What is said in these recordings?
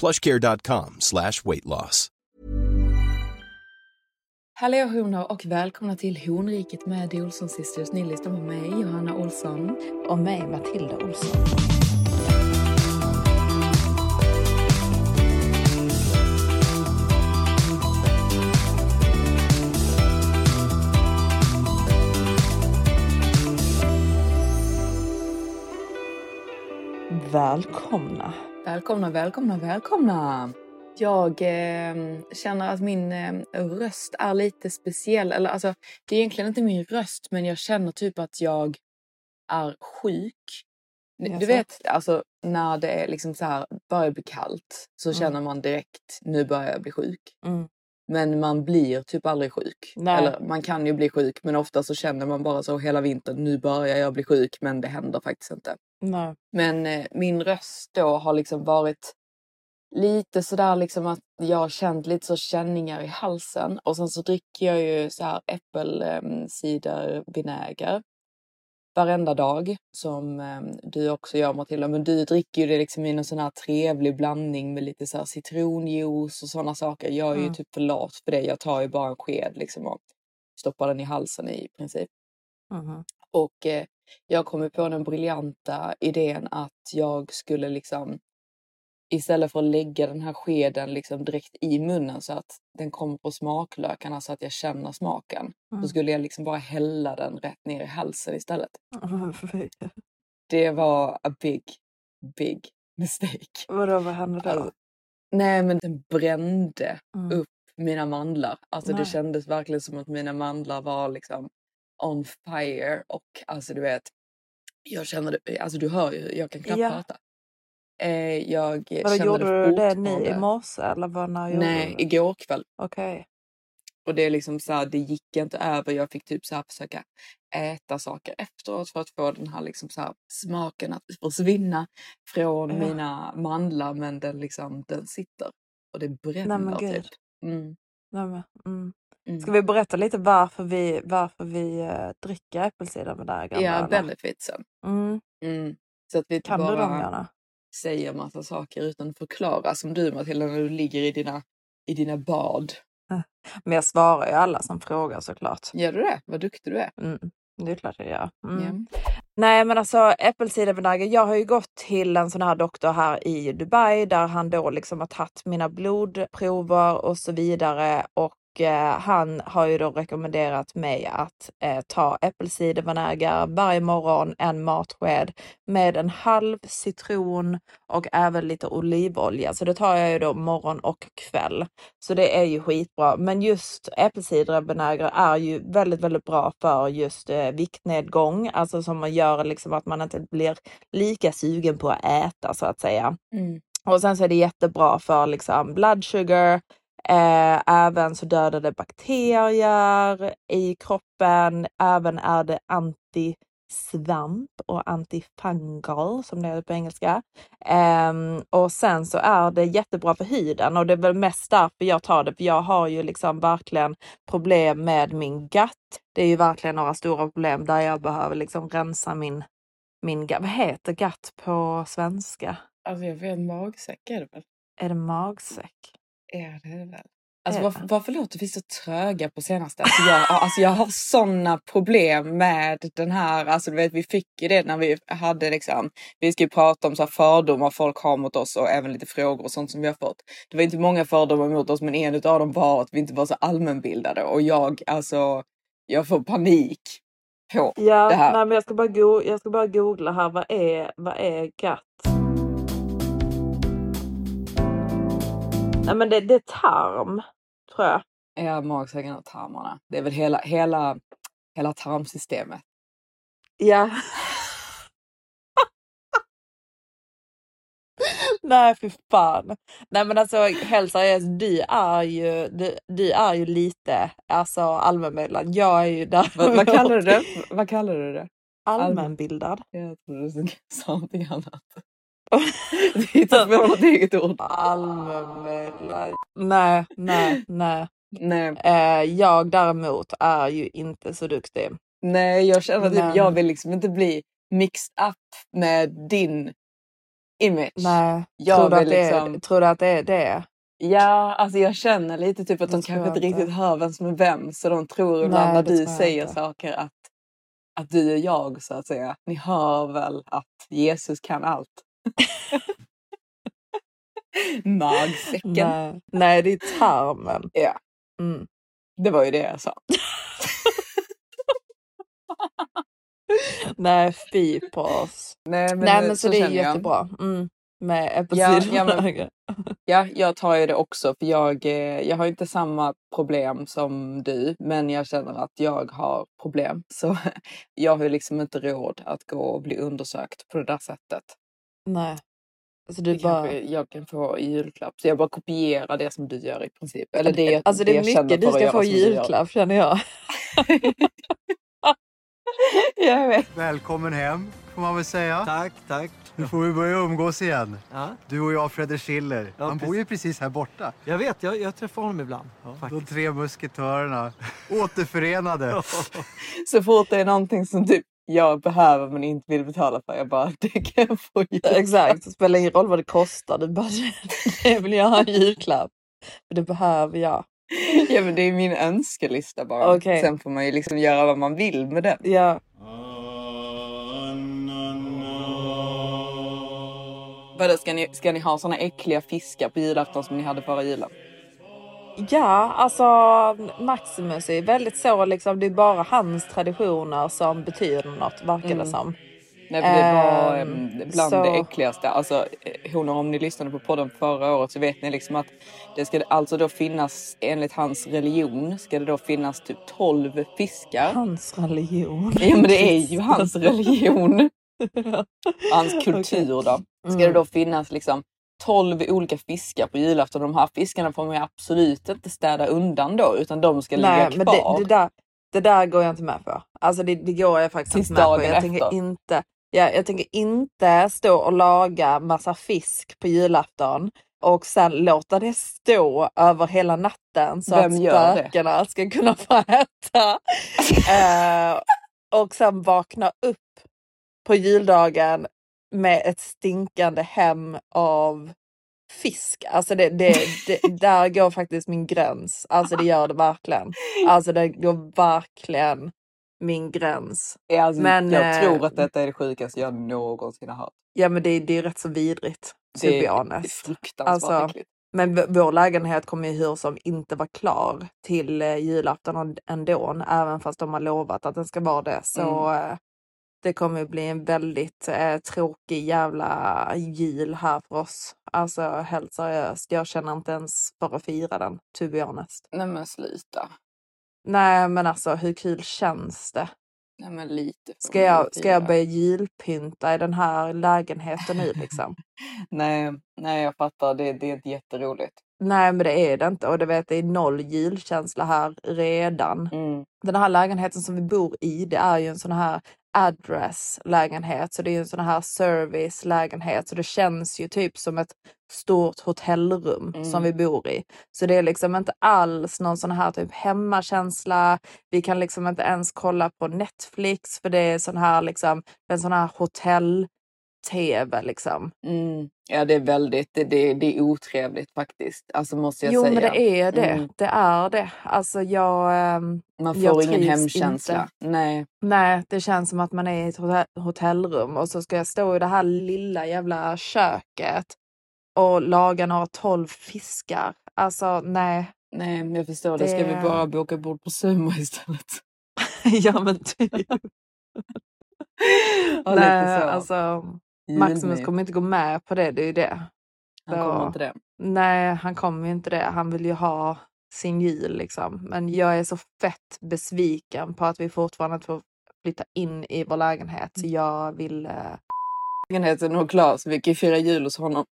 plushcare.com slash weight loss. Hallå honor och välkomna till Honriket med The Olsson Sisters. Ni lyssnar på mig, Johanna Olsson. Och mig, Matilda Olsson. Välkomna. Välkomna, välkomna, välkomna. Jag eh, känner att min eh, röst är lite speciell. Eller alltså, det är egentligen inte min röst, men jag känner typ att jag är sjuk. Du Jaså? vet, alltså när det är liksom så här, börjar bli kallt så Mm. känner man direkt, nu börjar jag bli sjuk. Mm. Men man blir typ aldrig sjuk. Nej. Eller man kan ju bli sjuk men ofta så känner man bara så hela vintern, nu börjar jag bli sjuk men det händer faktiskt inte. Nej. Men eh, min röst då har liksom varit lite sådär liksom att jag har känt lite så känningar i halsen och sen så dricker jag ju så här äppelcidervinäger varenda dag som eh, du också gör Matilda. Men du dricker ju det liksom i en sån här trevlig blandning med lite så här citronjuice och sådana saker. Jag är ju Mm. typ för lat för det. Jag tar ju bara en sked liksom och stoppar den i halsen i princip. Mhm. Och eh, jag kom ju på den briljanta idén att jag skulle liksom istället för att lägga den här skeden liksom direkt i munnen så att den kommer på smaklökarna så att jag känner smaken. Mm. Så skulle jag liksom bara hälla den rätt ner i halsen istället. Det var a big, big mistake. Vadå, vad hände då? Alltså, nej men den brände Mm. upp mina mandlar. Alltså det Nej. kändes verkligen som att mina mandlar var liksom on fire och alltså du vet. Jag känner det, alltså du hör ju, jag kan knappt Ja. prata. Eh, jag Vadå, känner gjorde det du det ni i morse eller vad när gjorde Nej, du det? igår kväll. Okej. Och det är liksom så här, det gick inte över. Jag fick typ så här försöka äta saker efteråt för att få den här liksom så här smaken att försvinna från Ja. mina mandlar. Men den liksom, den sitter. Och det bränner gud. typ. Mm. Nej, men, mm. Mm. Ska vi berätta lite varför vi, varför vi uh, dricker äppelcidervinäger? Ja, eller? benefitsen. Mm. Mm. Så att vi Kan du dem bara gärna? Säger massa saker utan förklara. Som du Matilda när du ligger i dina, i dina bad. Men jag svarar ju alla som frågar såklart. Gör du det? Vad duktig du är. Mm. Det är klart jag gör. Mm. Ja. Nej men alltså äppelcidervinäger. Jag har ju gått till en sån här doktor här i Dubai där han då liksom har tagit mina blodprover och så vidare och eh, han har ju då rekommenderat mig att eh, ta äppelcidervinäger varje morgon, en matsked med en halv citron och även lite olivolja. Så det tar jag ju då morgon och kväll. Så det är ju skitbra. Men just äppelcidervinäger är ju väldigt, väldigt bra för just eh, viktnedgång. Alltså som man gör liksom att man inte blir lika sugen på att äta så att säga. Mm. Och sen så är det jättebra för liksom blood sugar. Eh, även så dödar det bakterier i kroppen. Även är det antisvamp och antifungal som det är på engelska. Ehm, och sen så är det jättebra för huden och det är väl mest därför jag tar det. För jag har ju liksom verkligen problem med min gut. Det är ju verkligen några stora problem där jag behöver liksom rensa min, min gut. Vad heter gut på svenska? Alltså jag vet magsäck är det väl? Är det magsäck? Är det väl. Alltså varför, varför låter vi så tröga på senaste? Alltså jag, alltså jag har såna problem med den här, alltså du vet vi fick ju det när vi hade liksom, vi ska ju prata om så här fördomar folk har mot oss och även lite frågor och sånt som vi har fått. Det var inte många fördomar mot oss men en av dem var att vi inte var så allmänbildade och jag alltså, jag får panik på Ja, det här. nej, men jag ska, bara go- jag ska bara googla här. Vad är, vad är gatt? Nej, men det, det är tarm, tror jag. Ja, magsäcken och tarmarna. Det är väl hela, hela, hela tarmsystemet. Ja. Nej, för fan. Nej, men alltså helt seriöst, du är ju, du, du är ju lite alltså allmänbildad. Jag är ju där. Vad, vad kallar du det? Vad kallar du det? Allmänbildad. Jag trodde du sa någonting annat. Du hittade på något eget ord. Allmänbildad. Nej, nej, nej. Nej, Eh, jag däremot är ju inte så duktig. nej jag känner typ Men- jag vill liksom inte bli mixed up med din image. Nej, Jag tror, du att vill det är, liksom- tror du att det är det? Ja, alltså jag känner lite typ att Det de kanske inte riktigt hör vem som är vem. Så de tror ibland när du säger inte. saker att, att du är jag så att säga. Ni hör väl att Jesus kan allt. Magsäcken. Nej. nej, det är tarmen. Ja, Mm. det var ju det jag sa. Nej, fy på oss. Nej men, nej, men så, det är jättebra. Mm. Med Ja, äppelcider. ja, men- Ja, jag tar ju det också för jag, eh, jag har inte samma problem som du men jag känner att jag har problem. Så jag har ju liksom inte råd att gå och bli undersökt på det där sättet. Nej. Alltså du Det bara... jag kan få i julklapp. Så jag bara kopierar det som du gör i princip. Eller det, alltså det är jag känner mycket du ska få i julklapp känner jag. jag vet. Välkommen hem, får man väl säga. Tack, tack. Nu får vi börja umgås igen. Ja, Du och jag, Fredrik Schiller. Ja, Han bor ju precis här borta. jag vet, jag, jag träffar honom ibland. De faktiskt. tre musketörerna. Återförenade. Så fort det är någonting som typ jag behöver men inte vill betala för. Jag bara, det kan jag få i julklapp. Exakt, det spelar ingen roll vad det kostar. Du bara, det vill jag ha i julklapp. För det behöver jag. Ja men det är min önskelista bara. Okej. Sen får man ju liksom göra vad man vill med den. Ja, Vadå, ska ni, ska ni ha såna äckliga fiskar på julafton som ni hade förra julen? Ja alltså Maximus är väldigt så liksom. Det är bara hans traditioner som betyder något verkar det Mm. som. Nej, det var Ehm, em, bland så- det äckligaste. Alltså, eh, honor, om ni lyssnade på podden förra året så vet ni liksom att det ska alltså då finnas, enligt hans religion, ska det då finnas typ 12 fiskar. Hans religion. Ja men det är ju hans religion. Hans kultur då. Ska Mm. det då finnas liksom 12 olika fiskar på julafton. De här fiskarna får man ju absolut inte städa undan då utan de ska Nej, ligga men kvar. det, det, där, det där går jag inte med på. Alltså det, det går jag faktiskt Tills inte med på. Jag tänker, inte, ja, jag tänker inte stå och laga massa fisk på julafton och sen låta det stå över hela natten så Vem att spökena ska kunna få äta. eh, och sen vakna upp på juldagen med ett stinkande hem av fisk. Alltså det, det, det, där går faktiskt min gräns. Alltså det gör det verkligen. Alltså det går verkligen min gräns. Alltså, men, jag eh, tror att detta är det sjukaste jag någonsin har hört. Ja men det, det är rätt så vidrigt. To Det be är, det är honest. fruktansvärt Alltså, äckligt. Men vår lägenhet kommer ju hur som inte vara klar till eh, julafton och- ändå, även fast de har lovat att den ska vara det. Så eh, det kommer bli en väldigt eh, tråkig jävla jul här för oss. Alltså helt seriöst, jag känner inte ens för att fira den, to be honest. Nej men sluta. Nej men alltså hur kul känns det? Nej men lite. Ska jag, ska jag börja julpynta i den här lägenheten nu liksom? Nej, nej jag fattar. Det, det är jätteroligt. Nej men det är det inte och du vet det är noll julkänsla här redan. Mm. Den här lägenheten som vi bor i, det är ju en sån här address-lägenhet. Så det är en sån här service-lägenhet. Så det känns ju typ som ett stort hotellrum Mm. som vi bor i. Så det är liksom inte alls någon sån här typ hemmakänsla. Vi kan liksom inte ens kolla på Netflix för det är sån här liksom en sån här hotell tv liksom. Mm. Ja det är väldigt, det, det, det är otrevligt faktiskt. Alltså måste jag Jo säga. men det är det. Mm. Det är det. Alltså jag... ehm, Man jag får ingen trivs hemkänsla. inte. Nej. Nej, det känns som att man är i ett hotell- hotellrum och så ska jag stå i det här lilla jävla köket och laga några tolv fiskar. Alltså nej. Nej, men jag förstår det. Ska vi Det- bara boka bord på Sumo istället? ja men typ. Nej, så. alltså Maximus Juni. kommer inte gå med på det, det är ju det. Han så- kommer inte det. Nej, han kommer ju inte det. Han vill ju ha sin jul liksom. Men jag är så fett besviken på att vi fortfarande får flytta in i vår lägenhet. Så jag vill... Eh, Lägenheten och klar så vi kan ju fira jul hos honom.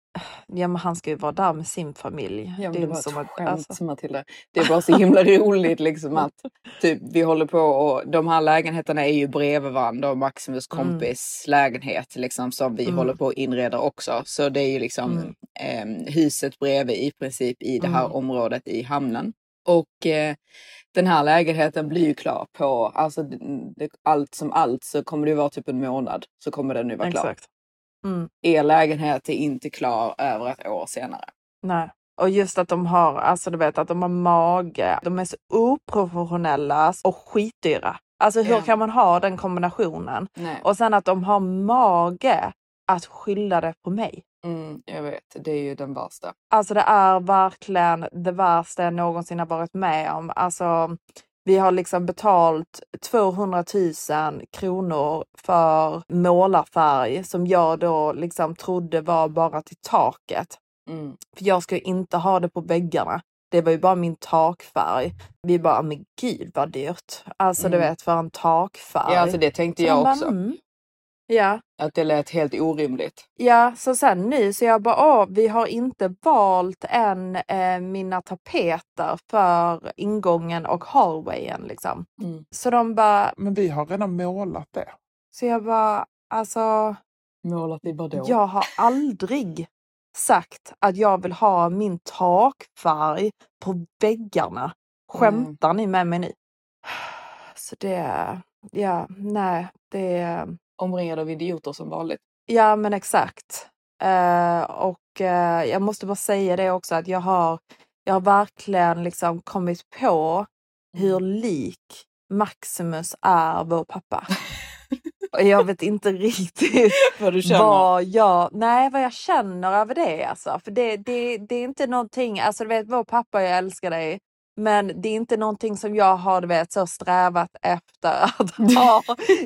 ja, men han ska ju vara där med sin familj. Ja, det det är var ett som att, skämt alltså, Matilda. Det är bara så himla roligt liksom att typ, vi håller på och de här lägenheterna är ju bredvid varandra och Maximus kompis lägenhet liksom som vi Mm. håller på att inreda också. Så det är ju liksom Mm. eh, huset bredvid i princip i det här Mm. området i hamnen. Och eh, den här lägenheten blir ju klar på, alltså det, allt som allt så kommer det vara typ en månad så kommer den nu vara klar. exakt. Mm, Er lägenhet är inte klar över ett år senare. nej. Och just att de har, alltså du vet att de har mage. De är så oprofessionella och skitdyra. Alltså hur Ja. kan man ha den kombinationen? Nej. Och sen att de har mage att skylla det på mig. Mm, jag vet, det är ju den värsta. Alltså det är verkligen det värsta jag någonsin har varit med om. Alltså vi har liksom betalt 200 000 kronor för målarfärg som jag då liksom trodde var bara till taket. Mm. För jag ska ju inte ha det på väggarna. Det var ju bara min takfärg. Vi bara, men gud vad dyrt. Alltså du Mm. vet för en takfärg. Ja, alltså det tänkte Så jag bara, också. mm. Ja, Att det lät helt orimligt. Ja, så sen nu så jag bara, åh, vi har inte valt än eh, mina tapeter för ingången och hallwayen liksom. Mm. Så de bara, Men vi har redan målat det. så jag bara, alltså Målat i vadå? jag har aldrig sagt att jag vill ha min takfärg på väggarna. Skämtar ni med mig nu? Så det, ja, nej, det Omringad av idioter som vanligt. Ja men exakt. Eh, och eh, jag måste bara säga det också att jag har, jag har verkligen liksom kommit på hur lik Maximus är vår pappa. och jag vet inte riktigt Vad du känner. vad jag, nej, vad jag känner över det. Alltså. För det, det, det är inte någonting, alltså du vet vår pappa, jag älskar dig. Men det är inte någonting som jag har vet, så strävat efter att ha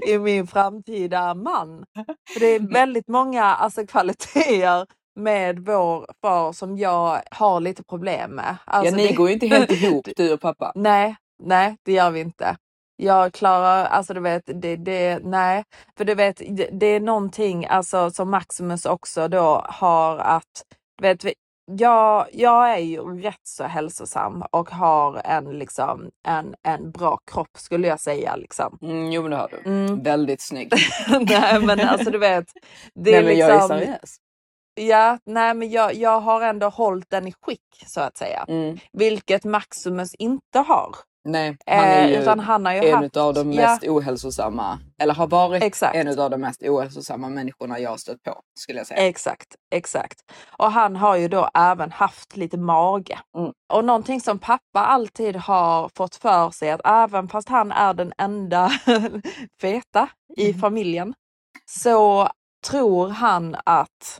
i min framtida man. För det är väldigt många alltså, kvaliteter med vår far som jag har lite problem med. Alltså, ja, ni det- går ju inte helt ihop du och pappa. Nej, nej, det gör vi inte. Jag klarar, alltså du vet, det, det, nej. För du vet, det, det är någonting alltså, som Maximus också då har att, vet, jag, jag är ju rätt så hälsosam och har en, liksom, en, en bra kropp skulle jag säga. Liksom. Mm, jo men det har du. Mm. Väldigt snygg. nej men alltså du vet, det Nej, är men jag är liksom, seriös. ja, nej men jag, jag har ändå hållit den i skick så att säga. Mm. Vilket Maximus inte har. Nej, han är Eh, ju utan han har ju en haft, av de ja, mest ohälsosamma, eller har varit Exakt. en av de mest ohälsosamma människorna jag har stött på skulle jag säga. Exakt, exakt. Och han har ju då även haft lite mage. Mm. Och någonting som pappa alltid har fått för sig att även fast han är den enda feta i Mm. familjen så tror han att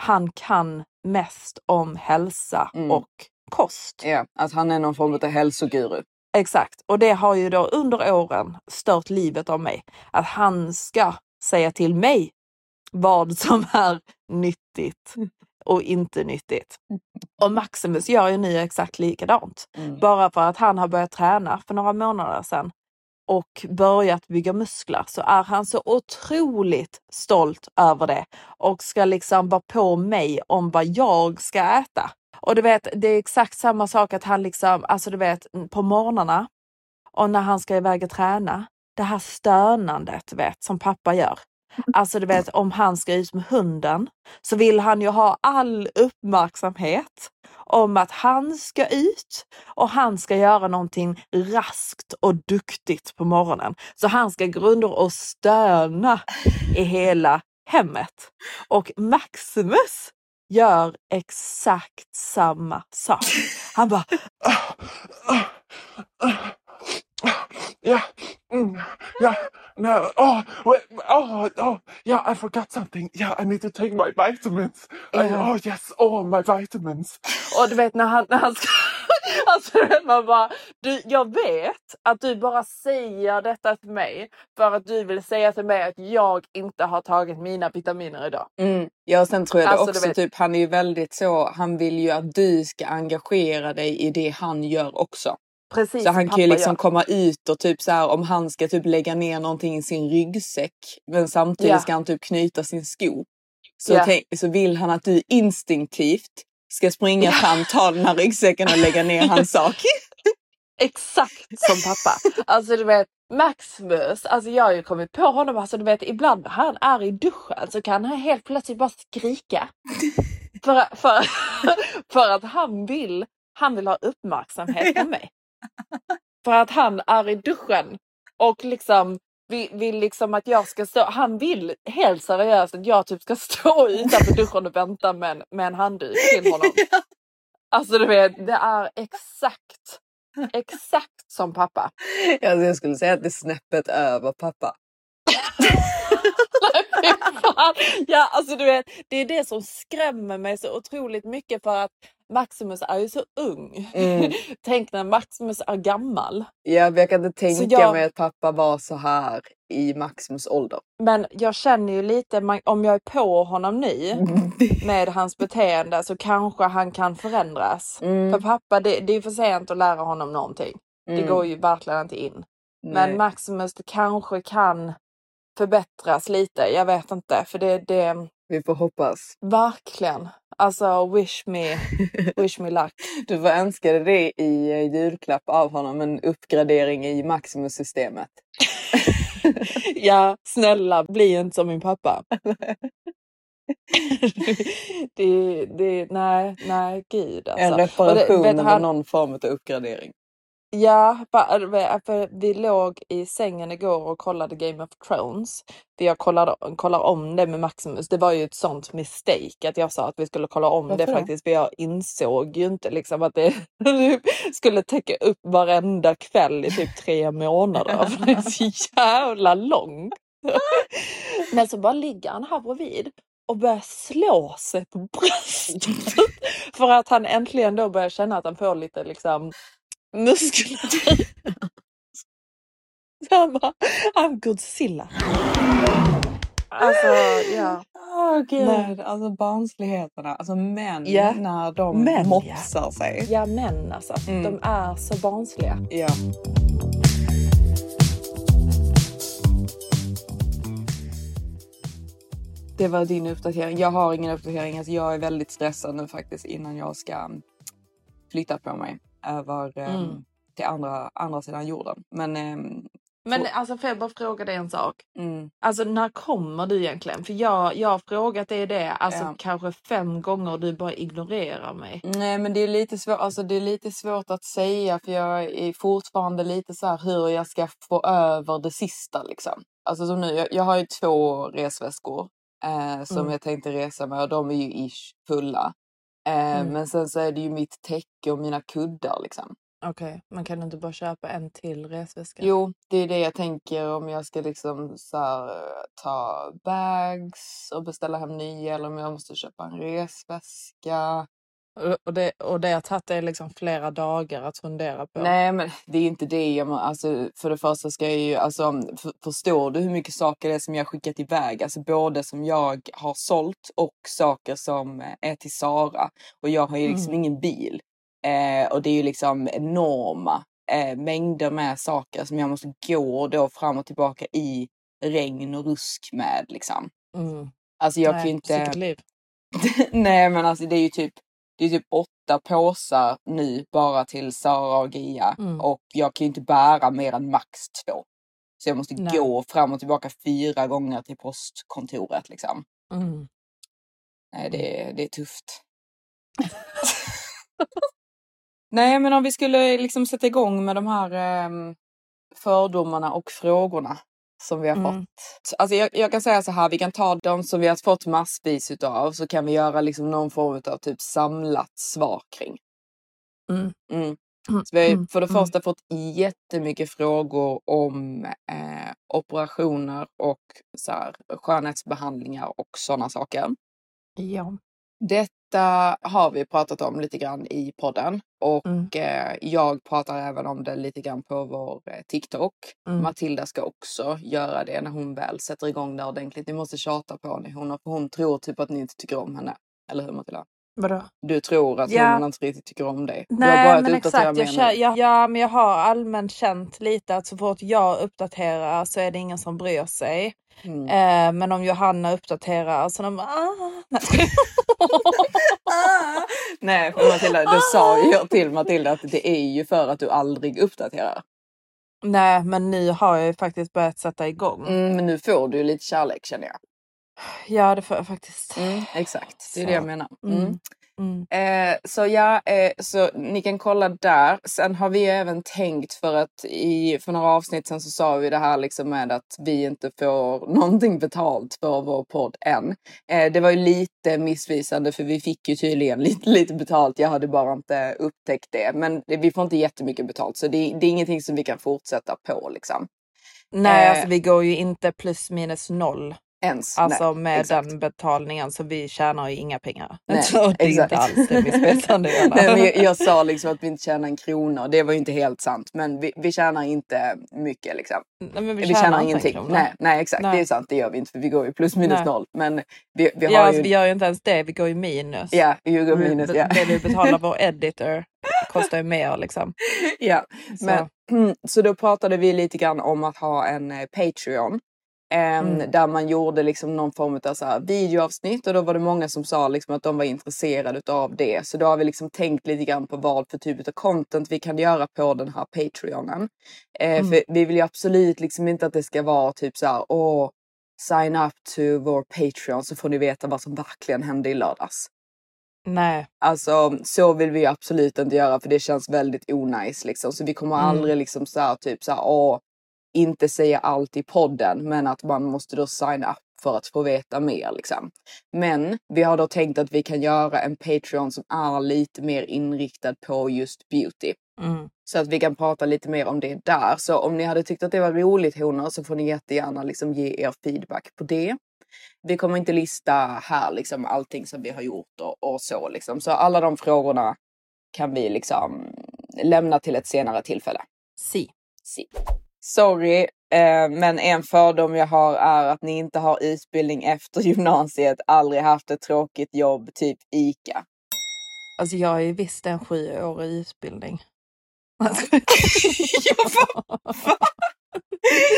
han kan mest om hälsa Mm. och kost. Ja, att han är någon form av hälsoguru. Exakt. Och det har ju då under åren stört livet av mig. Att han ska säga till mig vad som är nyttigt och inte nyttigt. Och Maximus gör ju nu exakt likadant. Mm. Bara för att han har börjat träna för några månader sedan och börjat bygga muskler så är han så otroligt stolt över det och ska liksom vara på mig om vad jag ska äta. Och du vet, det är exakt samma sak att han liksom, alltså du vet på morgnarna och när han ska iväg och träna, det här stönandet vet som pappa gör. Alltså du vet om han ska ut med hunden så vill han ju ha all uppmärksamhet om att han ska ut och han ska göra någonting raskt och duktigt på morgonen. Så han ska gå runt och stöna i hela hemmet. Och Maximus gör exakt samma sak. Han bara ah, ah, ah, Ja, Mm. Yeah. No. Oh. Wait. Oh. Oh. Yeah. I forgot something. Yeah. I need to take my vitamins. I, Yeah. oh yes. Oh, my vitamins. Och du vet när han, när han ska... Alltså man bara, du, jag vet att du bara säger detta till mig för att du vill säga till mig att jag inte har tagit mina vitaminer idag. Mm. Ja, och sen tror jag det Alltså, också vet- typ, han är ju väldigt så, han vill ju att du ska engagera dig i det han gör också. Precis Så han kan ju liksom gör. komma ut och typ så här om han ska typ lägga ner någonting i sin ryggsäck men samtidigt Ja. ska han typ knyta sin sko. Så, Ja. tänk, så vill han att du instinktivt ska springa fram, ta den här ryggsäcken och lägga ner hans sak. Exakt som pappa. Alltså du vet Maximus, alltså jag har ju kommit på honom, alltså du vet ibland när han är i duschen så kan han helt plötsligt bara skrika. För, för, för att han vill, han vill ha uppmärksamhet på mig. För att han är i duschen och liksom vill, vill liksom att jag ska stå, han vill helt seriöst att jag typ ska stå utanför duschen och vänta med en, med en handduk till honom. Alltså du vet, det är exakt, exakt som pappa. Alltså, jag skulle säga att det är snäppet över pappa. Ja, alltså du vet, det är det som skrämmer mig så otroligt mycket för att Maximus är ju så ung. Mm. Tänk när Maximus är gammal. Ja, jag kan inte tänka jag- mig att pappa var så här i Maximus ålder. Men jag känner ju lite, om jag är på honom nu med hans beteende så kanske han kan förändras. Mm. För pappa, det, det är för sent att lära honom någonting. Det Mm. går ju verkligen inte in. Nej. Men Maximus det kanske kan förbättras lite. Jag vet inte, för det, det Vi får hoppas. verkligen. Alltså wish me, wish me luck. Du får önska dig det i eh, julklapp av honom, en uppgradering i Maximus-systemet. Ja, snälla bli inte som min pappa. det, det, nej, nej, gud alltså. En reparation eller någon form av uppgradering. Ja, för, för vi låg i sängen igår och kollade Game of Thrones. För jag kollade, kollar om det med Maximus. Det var ju ett sånt mistake att jag sa att vi skulle kolla om Varför det då? faktiskt. För jag insåg ju inte liksom att det skulle täcka upp varenda kväll i typ tre månader. För det är så jävla långt. Men så bara ligger han här bredvid och börjar slå sig på bröstet. För att han äntligen då börjar känna att han får lite liksom muskler. Så han bara, I'm Godzilla. Alltså ja. Åh gud, Nej. alltså barnsligheterna. Alltså män Ja. när de Män, mopsar sig. Ja män alltså, Mm. de är så barnsliga. Ja. Det var din uppdatering. Jag har ingen uppdatering. Alltså jag är väldigt stressad nu faktiskt innan jag ska flytta på mig över em, Mm. till andra, andra sidan jorden. Men em, Men Så- alltså får jag bara fråga dig en sak? mm, Alltså när kommer du egentligen? För jag, jag har frågat dig det alltså Ja. kanske fem gånger och du bara ignorerar mig. Nej men det är lite svårt, alltså det är lite svårt att säga för jag är fortfarande lite så här hur jag ska få över det sista liksom. Alltså som nu, jag, jag har ju två resväskor eh, som Mm. jag tänkte resa med och de är ju ish fulla. Eh, Mm. Men sen så är det ju mitt täcke och mina kuddar liksom. Okej, man kan inte bara köpa en till resväska? Jo, det är det jag tänker om jag ska liksom så här, ta bags och beställa hem nya eller om jag måste köpa en resväska. Och- det, och det har tagit dig liksom flera dagar att fundera på? Nej, men det är inte det. Jag, alltså, för det första ska jag ju, alltså, för, förstår du hur mycket saker det är som jag skickat iväg? Alltså både som jag har sålt och saker som eh, är till Sara. Och jag har ju liksom Mm. ingen bil. Eh, och det är ju liksom enorma eh, mängder med saker som jag måste gå då fram och tillbaka i regn och rusk med liksom. Mm. Alltså jag Nej, kan ju inte... Nej men alltså det är ju typ det är typ åtta påsar nu bara till Sara och Gia Mm. och jag kan ju inte bära mer än max två. Så jag måste Nej. gå fram och tillbaka fyra gånger till postkontoret liksom. Mm. Nej det, är- det är tufft. Nej men om vi skulle liksom sätta igång med de här ehm, fördomarna och frågorna. Som vi har Mm. fått. Alltså jag, jag kan säga så här, vi kan ta de som vi har fått massvis utav så kan vi göra liksom någon form av typ samlat svar kring. Mm. Mm. Mm, Så vi har mm, för det mm. första fått jättemycket frågor om eh, operationer och så här, skönhetsbehandlingar och sådana saker. Ja. Detta har vi pratat om lite grann i podden och Mm. eh, jag pratar även om det lite grann på vår eh, TikTok. Mm. Matilda ska också göra det när hon väl sätter igång det ordentligt. Ni måste tjata på henne. Hon, hon tror typ att ni inte tycker om henne. Eller hur Matilda? Vadå? Du tror att Ja. hon inte riktigt tycker om dig. Nej men exakt, jag, känner, jag, ja, men jag har allmänt känt lite att så fort jag uppdaterar så är det ingen som bryr sig. Mm. Eh, men om Johanna uppdaterar så de bara, ah. Nej. Nej, för Matilda, det sa ju jag till Matilda att det är ju för att du aldrig uppdaterar. Nej men nu har jag ju faktiskt börjat sätta igång. Mm, men nu får du lite kärlek känner jag. Ja det får jag faktiskt. Mm, exakt, det är Så. det jag menar. Mm. Mm. Eh, så ja, eh, så ni kan kolla där. Sen har vi även tänkt för att i, för några avsnitt sen så sa vi det här liksom med att vi inte får någonting betalt för vår podd än. Eh, det var ju lite missvisande för vi fick ju tydligen lite, lite betalt. Jag hade bara inte upptäckt det. Men det, vi får inte jättemycket betalt så det, det är ingenting som vi kan fortsätta på liksom. Nej alltså vi går ju inte plus minus noll. Ens. Alltså Nej, med exakt. den betalningen så vi tjänar ju inga pengar. Nej, så det är exakt. inte alls det. Nej, men jag, jag sa liksom att vi inte tjänar en krona och det var ju inte helt sant. Men vi, vi tjänar inte mycket liksom. Nej, men Vi, tjänar, en ingenting. Nej, nej exakt, Nej. det är sant. Det gör vi inte för vi går ju plus minus noll. Men vi, vi har Ja, alltså, ju... vi gör ju inte ens det, vi går ju minus. Ja, vi går Vi- minus. Ja. Det vi betalar vår editor kostar ju mer liksom. ja. Så. Men, så då pratade vi lite grann om att ha en eh, Patreon. Ehm, Mm. Där man gjorde liksom någon form av så videoavsnitt och då var det många som sa liksom att de var intresserade av det. Så då har vi liksom tänkt lite grann på vad för typ av content vi kan göra på den här Patreonen. Eh, Mm. För vi vill ju absolut liksom inte att det ska vara typ så här, åh, sign up to vår Patreon så får ni veta vad som verkligen hände i lördags. Nej. Alltså så vill vi absolut inte göra för det känns väldigt onajs liksom. Så vi kommer Mm. aldrig liksom så här, typ så här, åh, inte säga allt i podden men att man måste då sign up för att få veta mer liksom. Men vi har då tänkt att vi kan göra en Patreon som är lite mer inriktad på just beauty. Mm. Så att vi kan prata lite mer om det där. Så om ni hade tyckt att det var roligt honor så får ni jättegärna liksom ge er feedback på det. Vi kommer inte lista här liksom allting som vi har gjort och, och så liksom. Så alla de frågorna kan vi liksom lämna till ett senare tillfälle. Si. Si. Sorry, eh, men en fördom jag har är att ni inte har utbildning efter gymnasiet, aldrig haft ett tråkigt jobb, typ ICA. Alltså jag ju visst en sjuårig utbildning.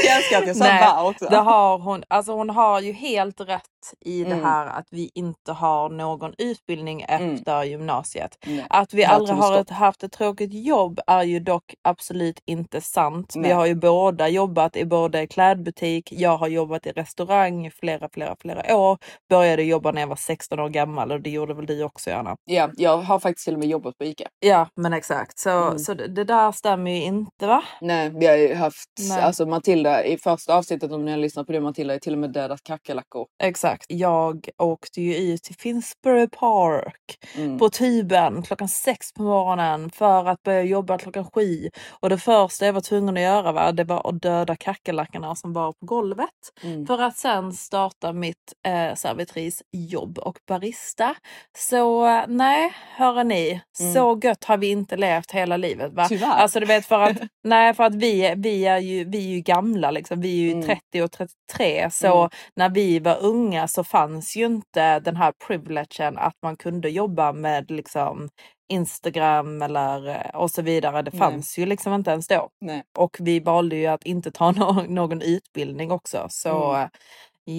Jag älskar att jag sa Nej, va också. Det har hon, alltså hon har ju helt rätt i det Mm. här att vi inte har någon utbildning Mm. efter gymnasiet. Nej. Att vi aldrig det har ett, haft ett tråkigt jobb är ju dock absolut inte sant. Vi Nej. har ju båda jobbat i både klädbutik, jag har jobbat i restaurang i flera, flera, flera år. Började jobba när jag var 16 år gammal och det gjorde väl du också Johanna? Ja, jag har faktiskt till och med jobbat på ICA. Ja men exakt, så, Mm. så det, det där stämmer ju inte va? Nej, vi har ju haft, Nej. alltså Matilda i första avsnittet om ni har lyssnat på det, Matilda har till och med dödat kackerlackor. Exakt. Jag åkte ju ut till Finsbury Park Mm. på tuben klockan sex på morgonen för att börja jobba klockan sju. Och det första jag var tvungen att göra va, det var att döda kackerlackorna som var på golvet. Mm. För att sen starta mitt eh, servitrisjobb och barista. Så nej, hörre ni, Mm. så gött har vi inte levt hela livet. Va? Tyvärr. Alltså du vet för att, nej, för att vi, vi, är ju, vi är ju gamla liksom. Vi är ju Mm. 30 och 33 så Mm. när vi var unga så fanns ju inte den här privilegen att man kunde jobba med liksom Instagram eller eh, och så vidare. Det Nej. fanns ju liksom inte ens då. Nej. Och vi valde ju att inte ta nå- någon utbildning också. Så Mm. eh,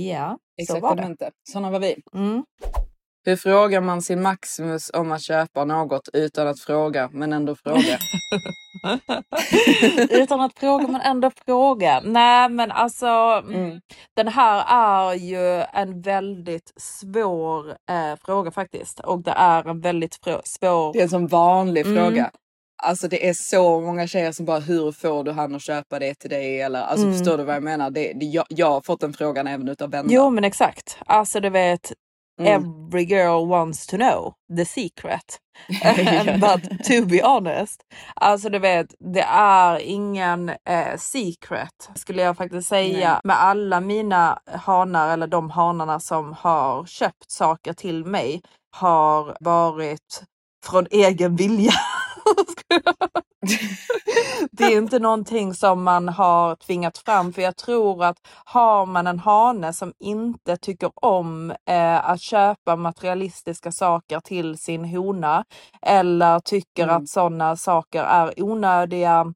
ja, så var det. Exakt, sådana var vi. Mm. Hur frågar man sin Maximus om att köpa något utan att fråga, men ändå fråga? Utan att fråga men ändå fråga. Nej men alltså Mm. den här är ju en väldigt svår eh, fråga faktiskt. Och det är en väldigt svår... Det är en sån vanlig Mm. fråga. Alltså det är så många tjejer som bara hur får du han att köpa det till dig? Eller alltså Mm. förstår du vad jag menar? Det, det, jag, jag har fått den frågan även utav vänner. Jo men exakt. Alltså du vet, Mm. every girl wants to know the secret. But to be honest, alltså du vet, det är ingen eh, secret skulle jag faktiskt säga Nej. med alla mina hanar eller de hanarna som har köpt saker till mig har varit från egen vilja. det är inte någonting som man har tvingat fram för jag tror att har man en hane som inte tycker om eh, att köpa materialistiska saker till sin hona eller tycker Mm. att sådana saker är onödiga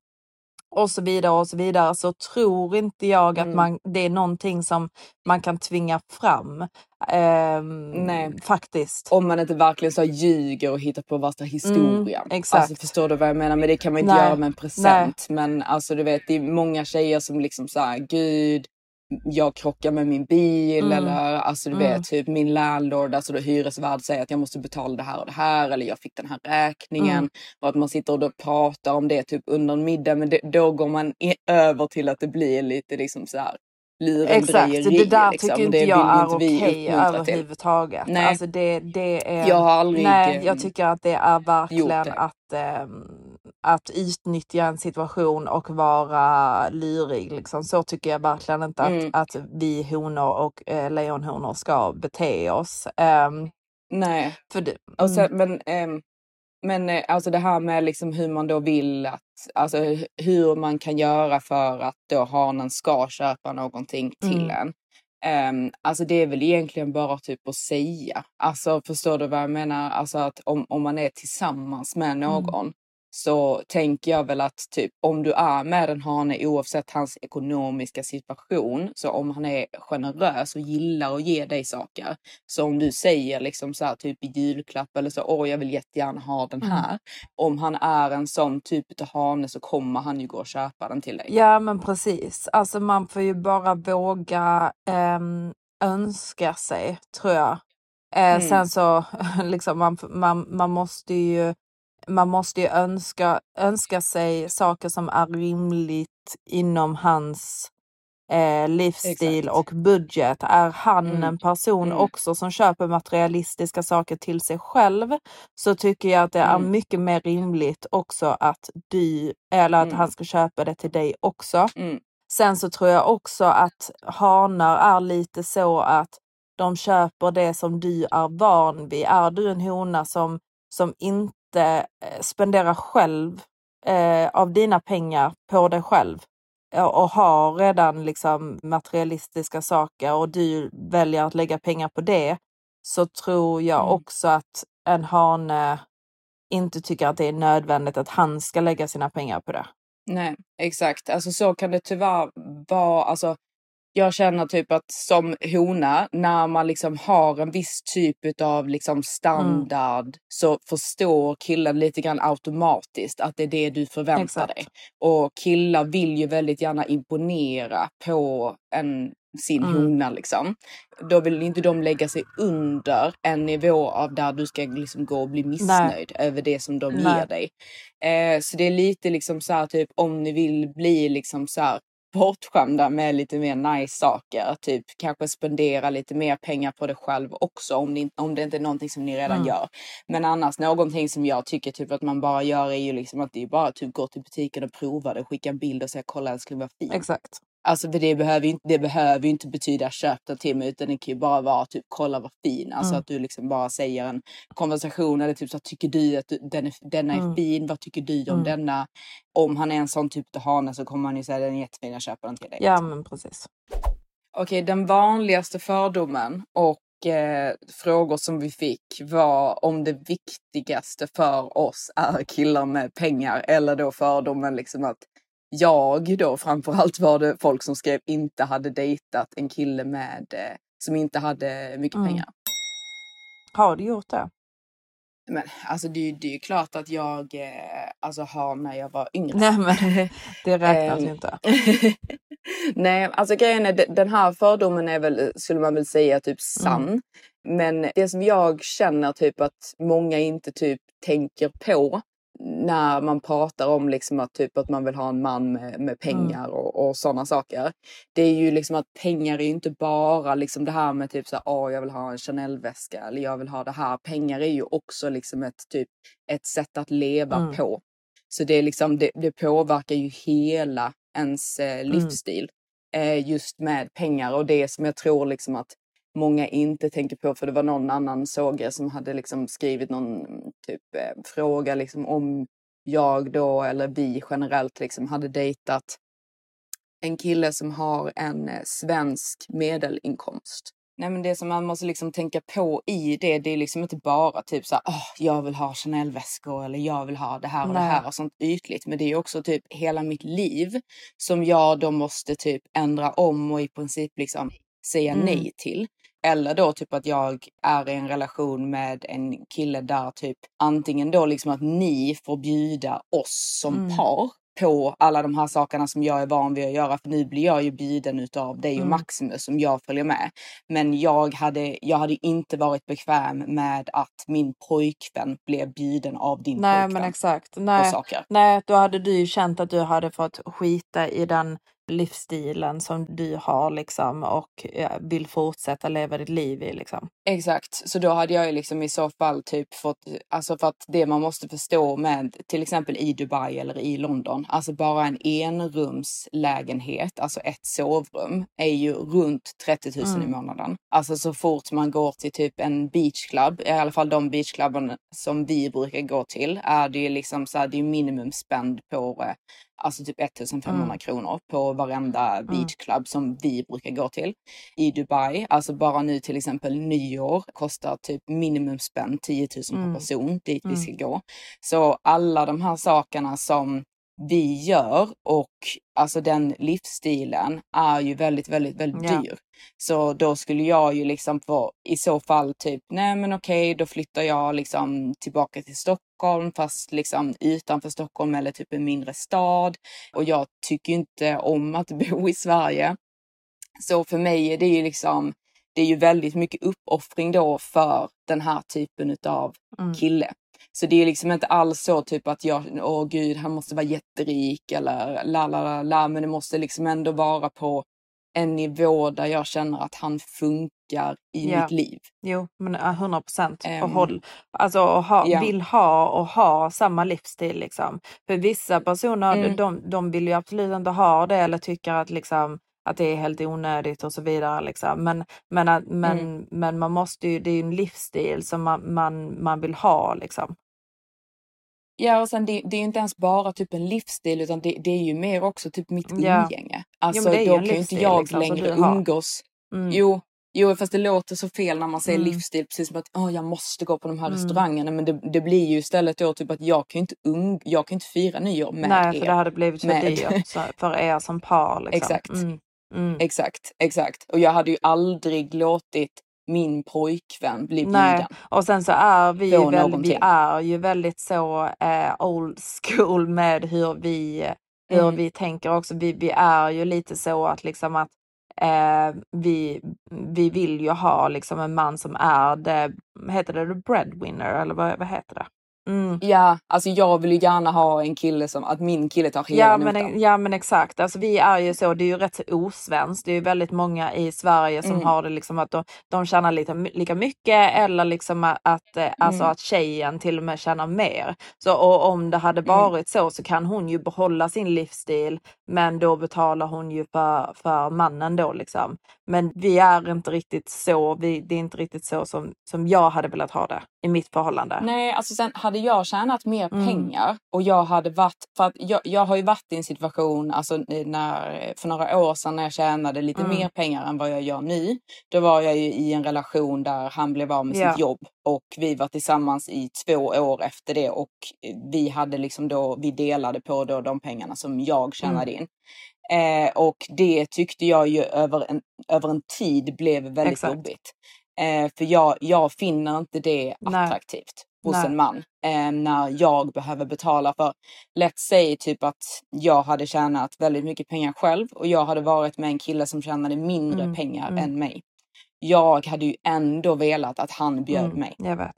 och så vidare och så vidare så tror inte jag att Mm. man, det är någonting som man kan tvinga fram. Ehm, Nej. Faktiskt. Om man inte verkligen så ljuger och hittar på värsta historien. Mm, exakt. Alltså, förstår du vad jag menar? Men det kan man inte Nej. göra med en present. Men alltså du vet, det är många tjejer som liksom såhär, gud, jag krockar med min bil Mm. eller alltså du Mm. vet typ min landlord, alltså då hyresvärd säger att jag måste betala det här och det här eller jag fick den här räkningen Mm. och att man sitter och då pratar om det typ under en middag men det, då går man i, över till att det blir lite liksom så här Exakt, det där liksom. tycker inte jag är okej till. överhuvudtaget. Nej. Alltså det, det är, Jag har aldrig, nej, jag tycker att det är verkligen det. att, ehm, att utnyttja en situation och vara lyrig. Liksom. Så tycker jag verkligen inte att, Mm. att vi honor och eh, lejonhonor ska bete oss. Ehm, Nej. för det, Och sen, mm, men ehm, men eh, alltså det här med liksom hur man då vill att, alltså hu- hur man kan göra för att då hanen ska köpa någonting till Mm. en. Ehm, alltså det är väl egentligen bara typ att säga. Alltså förstår du vad jag menar? Alltså att om, om man är tillsammans med Mm. Så tänker jag väl att typ om du är med en hane oavsett hans ekonomiska situation, så om han är generös och gillar att ge dig saker. Så om du säger liksom så här typ i julklapp eller så, åh jag vill jättegärna ha den Mm. här. Om han är en sån typ av hane så kommer han ju gå och köpa den till dig. Ja men precis. Alltså man får ju bara våga ehm, önska sig tror jag. Eh, Mm. Sen så liksom man, man, man måste ju man måste ju önska, önska sig saker som är rimligt inom hans eh, livsstil Exakt. och budget. Är han Mm. en person Mm. också som köper materialistiska saker till sig själv så tycker jag att det är Mm. mycket mer rimligt också att du eller att Mm. han ska köpa det till dig också. Mm. Sen så tror jag också att hanar är lite så att de köper det som du är van vid. Är du en hona som, som inte eh, spenderar själv eh, av dina pengar på dig själv och har redan liksom materialistiska saker och du väljer att lägga pengar på det så tror jag Mm. också att en hane inte tycker att det är nödvändigt att han ska lägga sina pengar på det. Nej, exakt. Alltså så kan det tyvärr vara. Alltså, jag känner typ att som hona, när man liksom har en viss typ av liksom standard så förstår killen lite grann automatiskt att det är det du förväntar Exakt. dig. Och killar vill ju väldigt gärna imponera på en, sin Mm. hona liksom. Då vill inte de lägga sig under en nivå av där du ska liksom gå och bli missnöjd över det som de Nej. ger dig. Eh, så det är lite liksom så här typ om ni vill bli liksom så här bortskämda med lite mer nice saker. Typ kanske spendera lite mer pengar på det själv också om det, om det inte är någonting som ni redan Mm. gör. Men annars någonting som jag tycker typ att man bara gör är ju liksom att det är bara typ gå till butiken och prova det, skicka en bild och säga kolla älskling vad fint. Exakt. Alltså för det behöver ju inte, det behöver inte betyda köp den till mig utan det kan ju bara vara typ kolla vad fin. Alltså Mm. att du liksom bara säger en konversation eller typ så tycker du att du, den är, denna är Mm. fin? Vad tycker du om Mm. denna? Om han är en sån typ av hane så kommer han ju säga den är jättefin, jag köper den till dig. Ja men precis. Okej, den vanligaste fördomen och eh, frågor som vi fick var om det viktigaste för oss är killar med pengar eller då fördomen liksom att jag då framförallt var det folk som skrev inte hade dejtat en kille med eh, som inte hade mycket Mm. pengar. Har du gjort det? Men alltså det, det är ju klart att jag eh, alltså har när jag var yngre. Nej men det räknas Ehm, inte. Nej, alltså grejen är de- den här fördomen är väl, skulle man väl säga, typ sann. Men det som jag känner typ att många inte typ tänker på när man pratar om liksom att, typ att man vill ha en man med, med pengar och, och sådana saker. Det är ju liksom att pengar är ju inte bara liksom det här med typ så här, åh, jag vill ha en Chanel-väska eller jag vill ha det här. Pengar är ju också liksom ett, typ, ett sätt att leva Mm. på. Så det, är liksom, det, det påverkar ju hela ens eh, livsstil eh, just med pengar och det som jag tror liksom att många inte tänker på för det var någon annan såg jag som hade liksom skrivit någon typ eh, fråga liksom om jag då eller vi generellt liksom hade dejtat en kille som har en eh, svensk medelinkomst. Nej men det som man måste liksom tänka på i det, det är liksom inte bara typ så här, "Åh, jag vill ha Chanel-väskor eller jag vill ha det här och det Nej. här och sånt ytligt. Men det är också typ hela mitt liv som jag då måste typ ändra om och i princip liksom säga Mm. nej till. Eller då typ att jag är i en relation med en kille där typ antingen då liksom att ni får bjuda oss som Mm. par på alla de här sakerna som jag är van vid att göra. För nu blir jag ju bjuden utav dig och Mm. Maximus som jag följer med. Men jag hade, jag hade inte varit bekväm med att min pojkvän blev bjuden av din Nej pojkvän men exakt. på Nej, saker. nej, då hade du ju känt att du hade fått skita i den livsstilen som du har liksom och ja, vill fortsätta leva ditt liv i liksom. Exakt, så då hade jag ju liksom i så fall typ fått, alltså för att det man måste förstå med till exempel i Dubai eller i London, alltså bara en enrumslägenhet, alltså ett sovrum, är ju runt 30 000 i Mm. månaden. Alltså så fort man går till typ en beachclub, i alla fall de beachklubbarna som vi brukar gå till, är det ju liksom så här, det är minimumspend på eh, alltså typ 1500 Mm. kronor på varenda beachclub som vi brukar gå till i Dubai. Alltså bara nu till exempel nyår kostar typ minimumspänn 10 000 per Mm. person dit vi Mm. ska gå. Så alla de här sakerna som vi gör och alltså den livsstilen är ju väldigt, väldigt, väldigt Ja. dyr. Så då skulle jag ju liksom få i så fall typ, nej men okej, då flyttar jag liksom tillbaka till Stockholm fast liksom utanför Stockholm eller typ en mindre stad. Och jag tycker inte om att bo i Sverige. Så för mig är det ju liksom, det är ju väldigt mycket uppoffring då för den här typen utav Mm. Så det är liksom inte alls så typ att jag, åh gud, han måste vara jätterik eller la la la la, men det måste liksom ändå vara på en nivå där jag känner att han funkar i Ja. mitt liv. Jo, men ja, 100 procent. och Ehm, håll, alltså och ha, ja. vill ha och ha samma livsstil liksom. För vissa personer, Mm. de, de vill ju absolut inte ha det eller tycker att liksom att det är helt onödigt och så vidare. Liksom. Men, men, men, Mm. men man måste ju, det är ju en livsstil som man, man, man vill ha liksom. Ja, och sen det, det är ju inte ens bara typ en livsstil utan det, det är ju mer också typ mitt Ja. umgänge. Alltså ju då kan ju inte jag liksom, som längre umgås. Mm. Jo, jo, fast det låter så fel när man säger Mm. livsstil, precis som att "Åh, jag måste gå på de här Mm. restaurangerna. Men det, det blir ju istället då typ att jag kan ju inte, um, jag kan inte fira nyår med Nej, er. för det hade blivit för med- dyrt för er som par. Liksom. Exakt. Mm. Exakt, exakt. Och jag hade ju aldrig låtit min pojkvän bli bjuden. och sen så är vi, ju väl, vi är ju väldigt så eh, old school med hur vi, hur Mm. vi tänker också. Vi, vi är ju lite så att liksom att eh, vi, vi vill ju ha liksom en man som är det, heter det the breadwinner eller vad, vad heter det? Mm. Ja, alltså jag vill ju gärna ha en kille som, att min kille tar hela Ja notan. men, ja men exakt, alltså vi är ju så, det är ju rätt så osvenskt. Det är ju väldigt många i Sverige som Mm. har det liksom att de, de tjänar lite, lika mycket eller liksom att, att, eh, alltså Mm. att tjejen till och med tjänar mer. Så och om det hade Mm. varit så så kan hon ju behålla sin livsstil men då betalar hon ju för, för mannen då liksom. Men vi är inte riktigt så, vi, det är inte riktigt så som, som jag hade velat ha det i mitt förhållande. Nej, alltså sen hade jag tjänat mer Mm. pengar och jag hade varit, för att jag, jag har ju varit i en situation, alltså när, för några år sedan när jag tjänade lite Mm. mer pengar än vad jag gör nu. Då var jag ju i en relation där han blev av med Ja. sitt jobb och vi var tillsammans i två år efter det och vi hade liksom då, vi delade på då de pengarna som jag tjänade Mm. in. Eh, och det tyckte jag ju över en, över en tid blev väldigt Exakt. jobbigt. Eh, för jag, jag finner inte det attraktivt hos Nej. en man eh, när jag behöver betala för, let's say typ att jag hade tjänat väldigt mycket pengar själv och jag hade varit med en kille som tjänade mindre Mm, pengar mm. än mig. Jag hade ju ändå velat att han bjöd Mm, mig. Jag vet.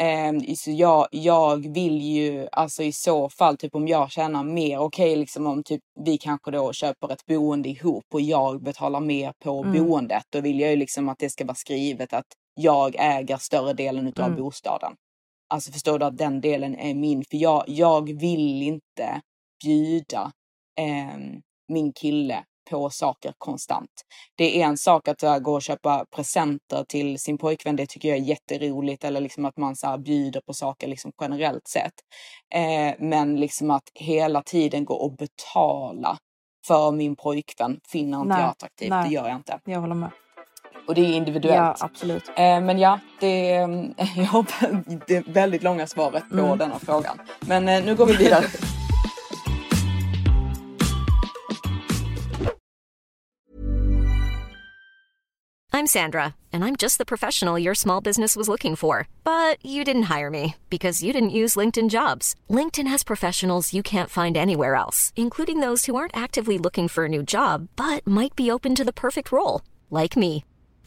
Eh, så jag, jag vill ju alltså i så fall typ om jag tjänar mer, okej okay, liksom om typ vi kanske då köper ett boende ihop och jag betalar mer på Mm. boendet. Då vill jag ju liksom att det ska vara skrivet att jag äger större delen utav Mm. bostaden. Alltså förstår du att den delen är min, för jag, jag vill inte bjuda eh, min kille på saker konstant. Det är en sak att uh, gå och köpa presenter till sin pojkvän, det tycker jag är jätteroligt. Eller liksom att man så här, bjuder på saker liksom generellt sett. Eh, men liksom att hela tiden gå och betala för min pojkvän finner inte Nej, jag attraktivt. nej. Det gör jag inte. Jag håller med. Och det är individuellt. Ja, absolut. Eh, men ja, det är, jag det väldigt långa svaret på Mm. denna frågan. Men eh, nu går vi vidare. I'm Sandra, and I'm just the professional your small business was looking for. But you didn't hire me because you didn't use LinkedIn jobs. LinkedIn has professionals you can't find anywhere else, including those who aren't actively looking for a new job but might be open to the perfect role, like me.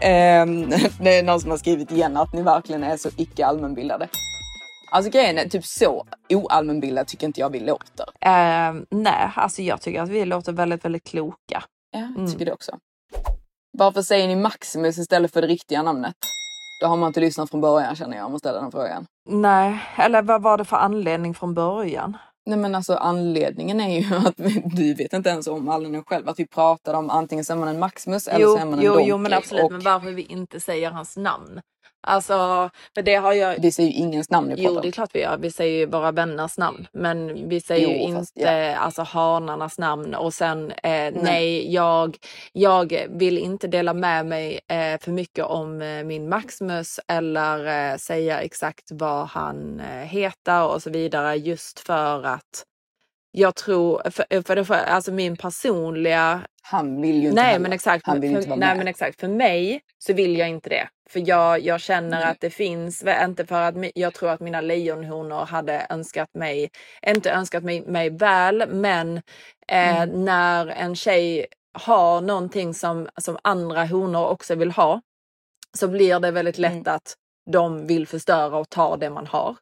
det är någon som har skrivit igen att ni verkligen är så icke allmänbildade. Alltså grejen är typ så oallmänbildad tycker inte jag vi låter. Eh, nej, alltså jag tycker att vi låter väldigt, väldigt kloka. Ja, jag Mm. tycker det också. Varför säger ni Maximus istället för det riktiga namnet? Då har man inte lyssnat från början känner jag om man ställer den frågan. Nej, eller vad var det för anledning från början? Nej men alltså anledningen är ju att du vet inte ens om anledningen själv. Att vi pratade om antingen så är man en Maximus eller Jo, så är man en jo, Donkey. jo men absolut, Och men varför vi inte säger hans namn? Alltså, för det har jag... vi säger ju ingens namn i Jo, podden. det är klart vi gör. Vi säger ju våra vänners namn. Men vi säger ju Jo, fast, inte alltså hanarnas namn. Och sen, eh, nej, jag, jag vill inte dela med mig eh, för mycket om eh, min Maximus eller eh, säga exakt vad han eh, heter och så vidare. Just för att jag tror, för, för, det, för alltså min personliga Han vill ju inte Nej heller. men exakt. Han vill för, inte vara nej med. men exakt. För mig så vill jag inte det. För jag, jag känner Nej. att det finns, inte för att jag tror att mina lejonhonor hade önskat mig, inte önskat mig, mig väl, men eh, Mm. när en tjej har någonting som, som andra honor också vill ha så blir det väldigt lätt Mm. att de vill förstöra och ta det man har.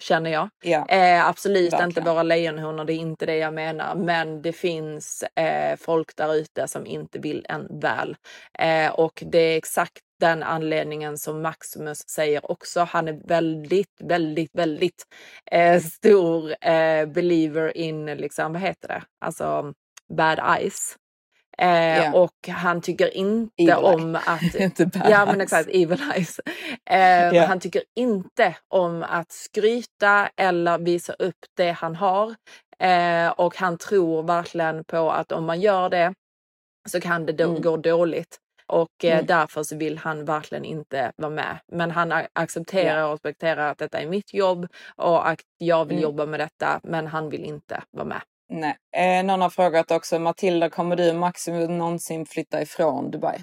Känner jag. Ja. Eh, absolut inte Verkligen. våra lejonhonor, det är inte det jag menar. Men det finns eh, folk där ute som inte vill en väl. Eh, och det är exakt den anledningen som Maximus säger också. Han är väldigt, väldigt, väldigt eh, stor eh, believer in, liksom, vad heter det, alltså bad eyes. Eh, Ja. Och han tycker inte Evil om att... Inte ja men exakt, evil eyes. Eh, Ja. Han tycker inte om att skryta eller visa upp det han har. Eh, och han tror verkligen på att om man gör det så kan det då Mm. gå dåligt. Och eh, Mm. därför så vill han verkligen inte vara med. Men han accepterar och respekterar att detta är mitt jobb och att jag vill Mm. jobba med detta. Men han vill inte vara med. Nej. Eh, någon har frågat också, Matilda kommer du och Maximus någonsin flytta ifrån Dubai?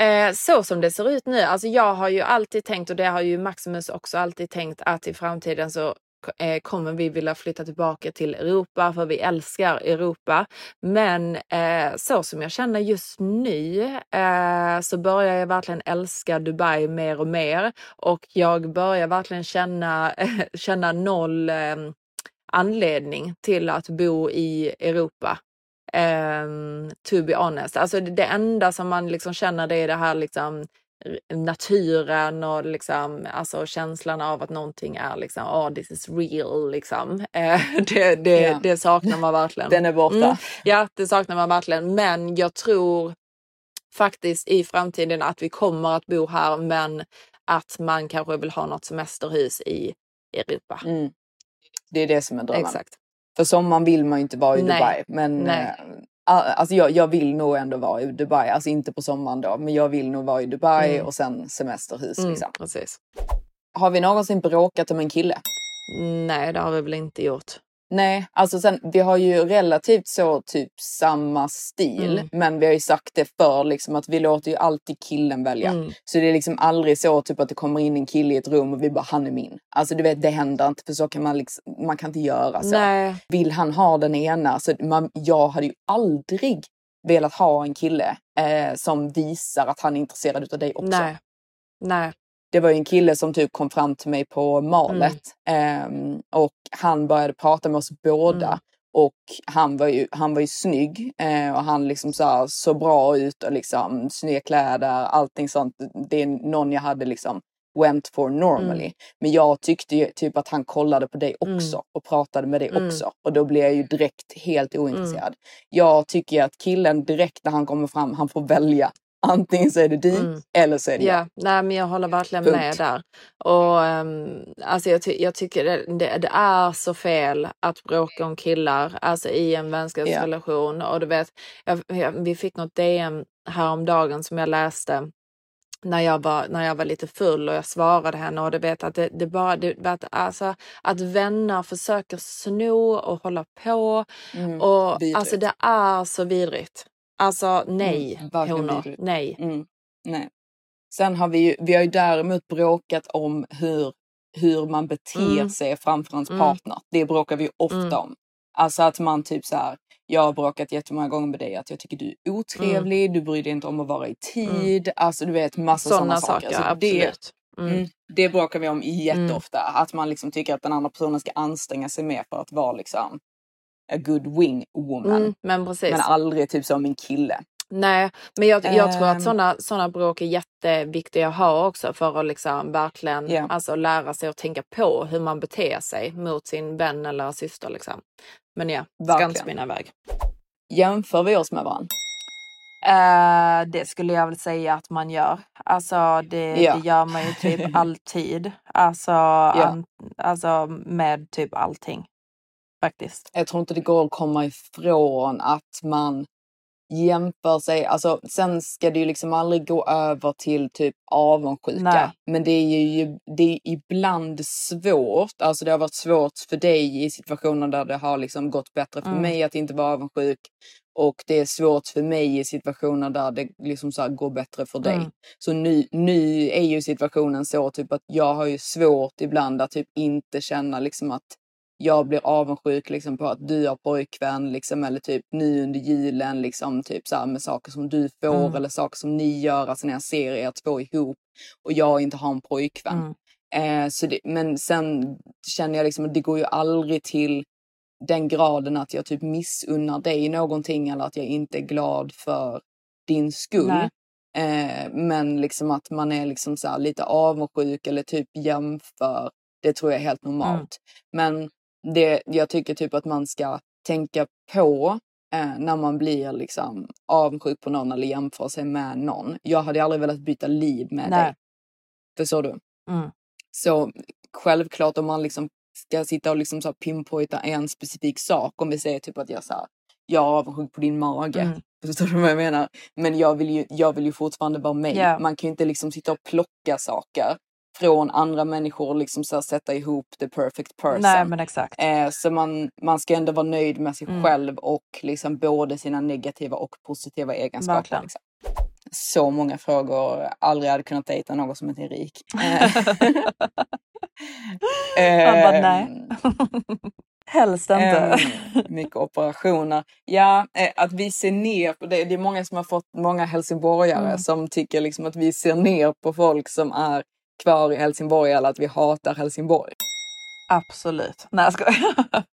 Eh, så som det ser ut nu, alltså jag har ju alltid tänkt och det har ju Maximus också alltid tänkt att i framtiden så eh, kommer vi vilja flytta tillbaka till Europa för vi älskar Europa. Men eh, så som jag känner just nu eh, så börjar jag verkligen älska Dubai mer och mer och jag börjar verkligen känna, känna noll eh, anledning till att bo i Europa. Um, to be honest. Alltså det, det enda som man liksom känner det är det här liksom naturen och liksom, alltså känslan av att någonting är liksom, oh this is real liksom. Eh, det, det, Ja. det saknar man verkligen. Den är borta. Mm, ja, det saknar man verkligen. Men jag tror faktiskt i framtiden att vi kommer att bo här, men att man kanske vill ha något semesterhus i Europa. Mm. Det är det som är drömmen. Exakt. För sommaren vill man ju inte vara i Nej. Dubai. Men Nej. Alltså jag, jag vill nog ändå vara i Dubai. Alltså inte på sommaren då. Men jag vill nog vara i Dubai Mm. och sen semesterhus. Mm, Liksom. precis. Har vi någonsin bråkat om en kille? Nej, det har vi väl inte gjort. Nej, alltså sen, vi har ju relativt så typ samma stil. Mm. Men vi har ju sagt det för liksom att vi låter ju alltid killen välja. Mm. Så det är liksom aldrig så typ att det kommer in en kille i ett rum och vi bara han är min. Alltså du vet det händer inte för så kan man liksom, man kan inte göra så. Nej. Vill han ha den ena så man, jag hade ju aldrig velat ha en kille eh, som visar att han är intresserad av dig också. Nej. Nej. Det var en kille som typ kom fram till mig på malet ehm, och han började prata med oss båda. Mm. Och han var ju, han var ju snygg eh, och han liksom så, så bra ut och liksom snygga kläder, allting sånt. Det är någon jag hade liksom went for normally. Mm. Men jag tyckte ju typ att han kollade på dig också Mm. och pratade med dig Mm. också. Och då blev jag ju direkt helt ointresserad. Jag tycker att killen direkt när han kommer fram, han får välja. Antingen så är det du Mm. eller så är det jag. Ja, nej, men jag håller verkligen Punkt. med där. Och um, alltså jag, ty jag tycker det, det, det är så fel att bråka om killar, alltså i en vänskapsrelation. Och du vet, jag, jag, vi fick något DM häromdagen som jag läste när jag var, när jag var lite full och jag svarade henne och du vet att det, det bara, det, att, alltså, att vänner försöker sno och hålla på Mm, och vidrigt. alltså det är så vidrigt. Alltså nej, Mm, honor, nej. Mm, nej. Sen har vi ju, vi har ju däremot bråkat om hur, hur man beter Mm. sig framför ens Mm. partner. Det bråkar vi ju ofta Mm. om. Alltså att man typ så här, jag har bråkat jättemånga gånger med dig att jag tycker du är otrevlig, du bryr dig inte om att vara i tid. Alltså du vet massa sådana Mm. Saker. saker, Så det. Mm. mm, det bråkar vi om jätteofta. Att man liksom tycker att den andra personen ska anstränga sig mer för att vara liksom a good wing woman. Mm, men precis. Men aldrig typ som min kille. Nej, men jag, jag tror att Ehm. sådana såna bråk är jätteviktiga att ha också för att liksom verkligen Ja. alltså, lära sig att tänka på hur man beter sig mot sin vän eller syster. Liksom. Men ja, ska Verkligen. inte spinna iväg. Jämför vi oss med varandra? Eh, det skulle jag väl säga att man gör. Alltså det, Ja. det gör man ju typ alltid. Alltså, an, alltså med typ allting. Faktiskt. Jag tror inte det går att komma ifrån att man jämför sig. Alltså, sen ska det ju liksom aldrig gå över till typ avundsjuka. Nej. Men det är ju det är ibland svårt. Alltså det har varit svårt för dig i situationer där det har liksom gått bättre för Mm. mig att inte vara avundsjuk. Och det är svårt för mig i situationer där det liksom så här går bättre för dig. Mm. Så nu, nu är ju situationen så typ att jag har ju svårt ibland att typ inte känna liksom att jag blir avundsjuk liksom på att du har pojkvän liksom eller typ nu under julen liksom typ så här med saker som du får Mm. eller saker som ni gör, alltså när jag ser er två ihop och jag inte har en pojkvän. Mm. Eh, så det, men sen känner jag liksom att det går ju aldrig till den graden att jag typ missunnar dig någonting eller att jag inte är glad för din skull. Eh, men liksom att man är liksom så lite avundsjuk eller typ jämför. Det tror jag är helt normalt. Men det, jag tycker typ att man ska tänka på eh, när man blir liksom avundsjuk på någon eller jämför sig med någon. Jag hade aldrig velat byta liv med Nej. dig. Förstår du? Mm. Så självklart om man liksom ska sitta och liksom så pinpointa en specifik sak. Om vi säger typ att jag så här, jag är avundsjuk på din mage. Mm. Förstår du vad jag menar? Men jag vill ju, jag vill ju fortfarande vara mig. Ja. Man kan ju inte liksom sitta och plocka saker från andra människor och liksom så här sätta ihop the perfect person. Nej men exakt. Eh, så man, man ska ändå vara nöjd med sig Mm. själv och liksom både sina negativa och positiva egenskaper. Verkligen. Liksom. så många frågor. Aldrig hade kunnat dejta någon som inte är rik. Eh, Han bara, nej. ehm, Helst inte. Mycket operationer. Ja, eh, att vi ser ner på det. Det är många som har fått, många helsingborgare Mm. som tycker liksom att vi ser ner på folk som är kvar i Helsingborg eller att vi hatar Helsingborg. Absolut. Nej jag skojar.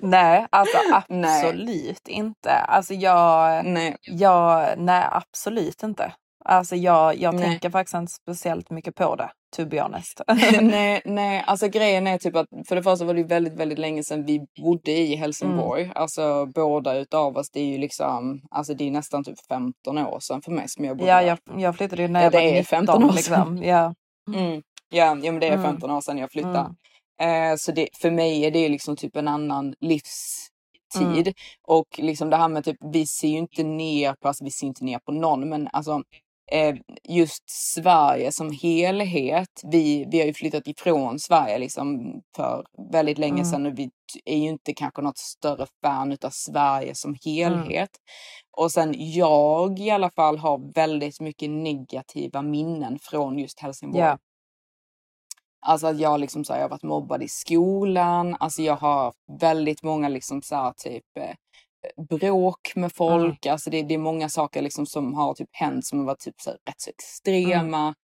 Nej, alltså Nej. absolut inte. Alltså jag, Nej. jag, nej absolut inte. Alltså jag, jag Nej. tänker faktiskt inte speciellt mycket på det, to be honest. nej, nej, alltså grejen är typ att för det första var det väldigt, väldigt länge sedan vi bodde i Helsingborg. Mm. Alltså båda utav oss, det är ju liksom, alltså det är nästan typ 15 år sedan för mig som jag bodde ja, jag, jag flyttade ju när Ja, jag det var är 19 15 år sedan. liksom. Ja. Mm. Ja, ja, men det är Mm. 15 år sedan jag flyttade. Mm. Eh, så det, för mig är det liksom typ en annan livstid. Mm. Och liksom det här med typ, vi ser ju inte ner på, alltså vi ser inte ner på någon, men alltså eh, just Sverige som helhet. Vi, vi har ju flyttat ifrån Sverige liksom för väldigt länge Mm. sedan och vi är ju inte kanske något större fan utav Sverige som helhet. Och sen jag i alla fall har väldigt mycket negativa minnen från just Helsingborg. Ja. Alltså att jag liksom så här, jag har varit mobbad i skolan. Alltså jag har väldigt många liksom så här, typ eh, bråk med folk. Alltså det, det är många saker liksom som har typ hänt som har varit typ så här, rätt så extrema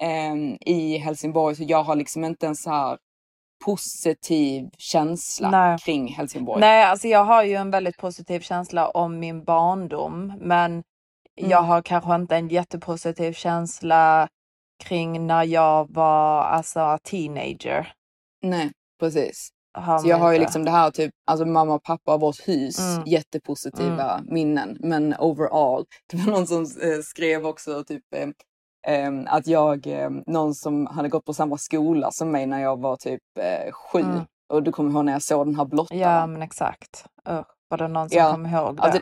ehm, i Helsingborg. Så jag har liksom inte en så här positiv känsla Nej. kring Helsingborg. Nej, alltså jag har ju en väldigt positiv känsla om min barndom, men jag Mm. har kanske inte en jättepositiv känsla kring när jag var alltså teenager. Nej, precis. Så jag har ju liksom det här typ, alltså mamma och pappa av vårt hus, Mm. jättepositiva minnen. Men overall, det var någon som eh, skrev också typ eh, ehm, att jag, eh, någon som hade gått på samma skola som mig när jag var typ eh, sju. Mm. Och du kommer ihåg när jag såg den här blottaren? Ja, men exakt. Usch, var det någon som Ja, kom ihåg det? alltså,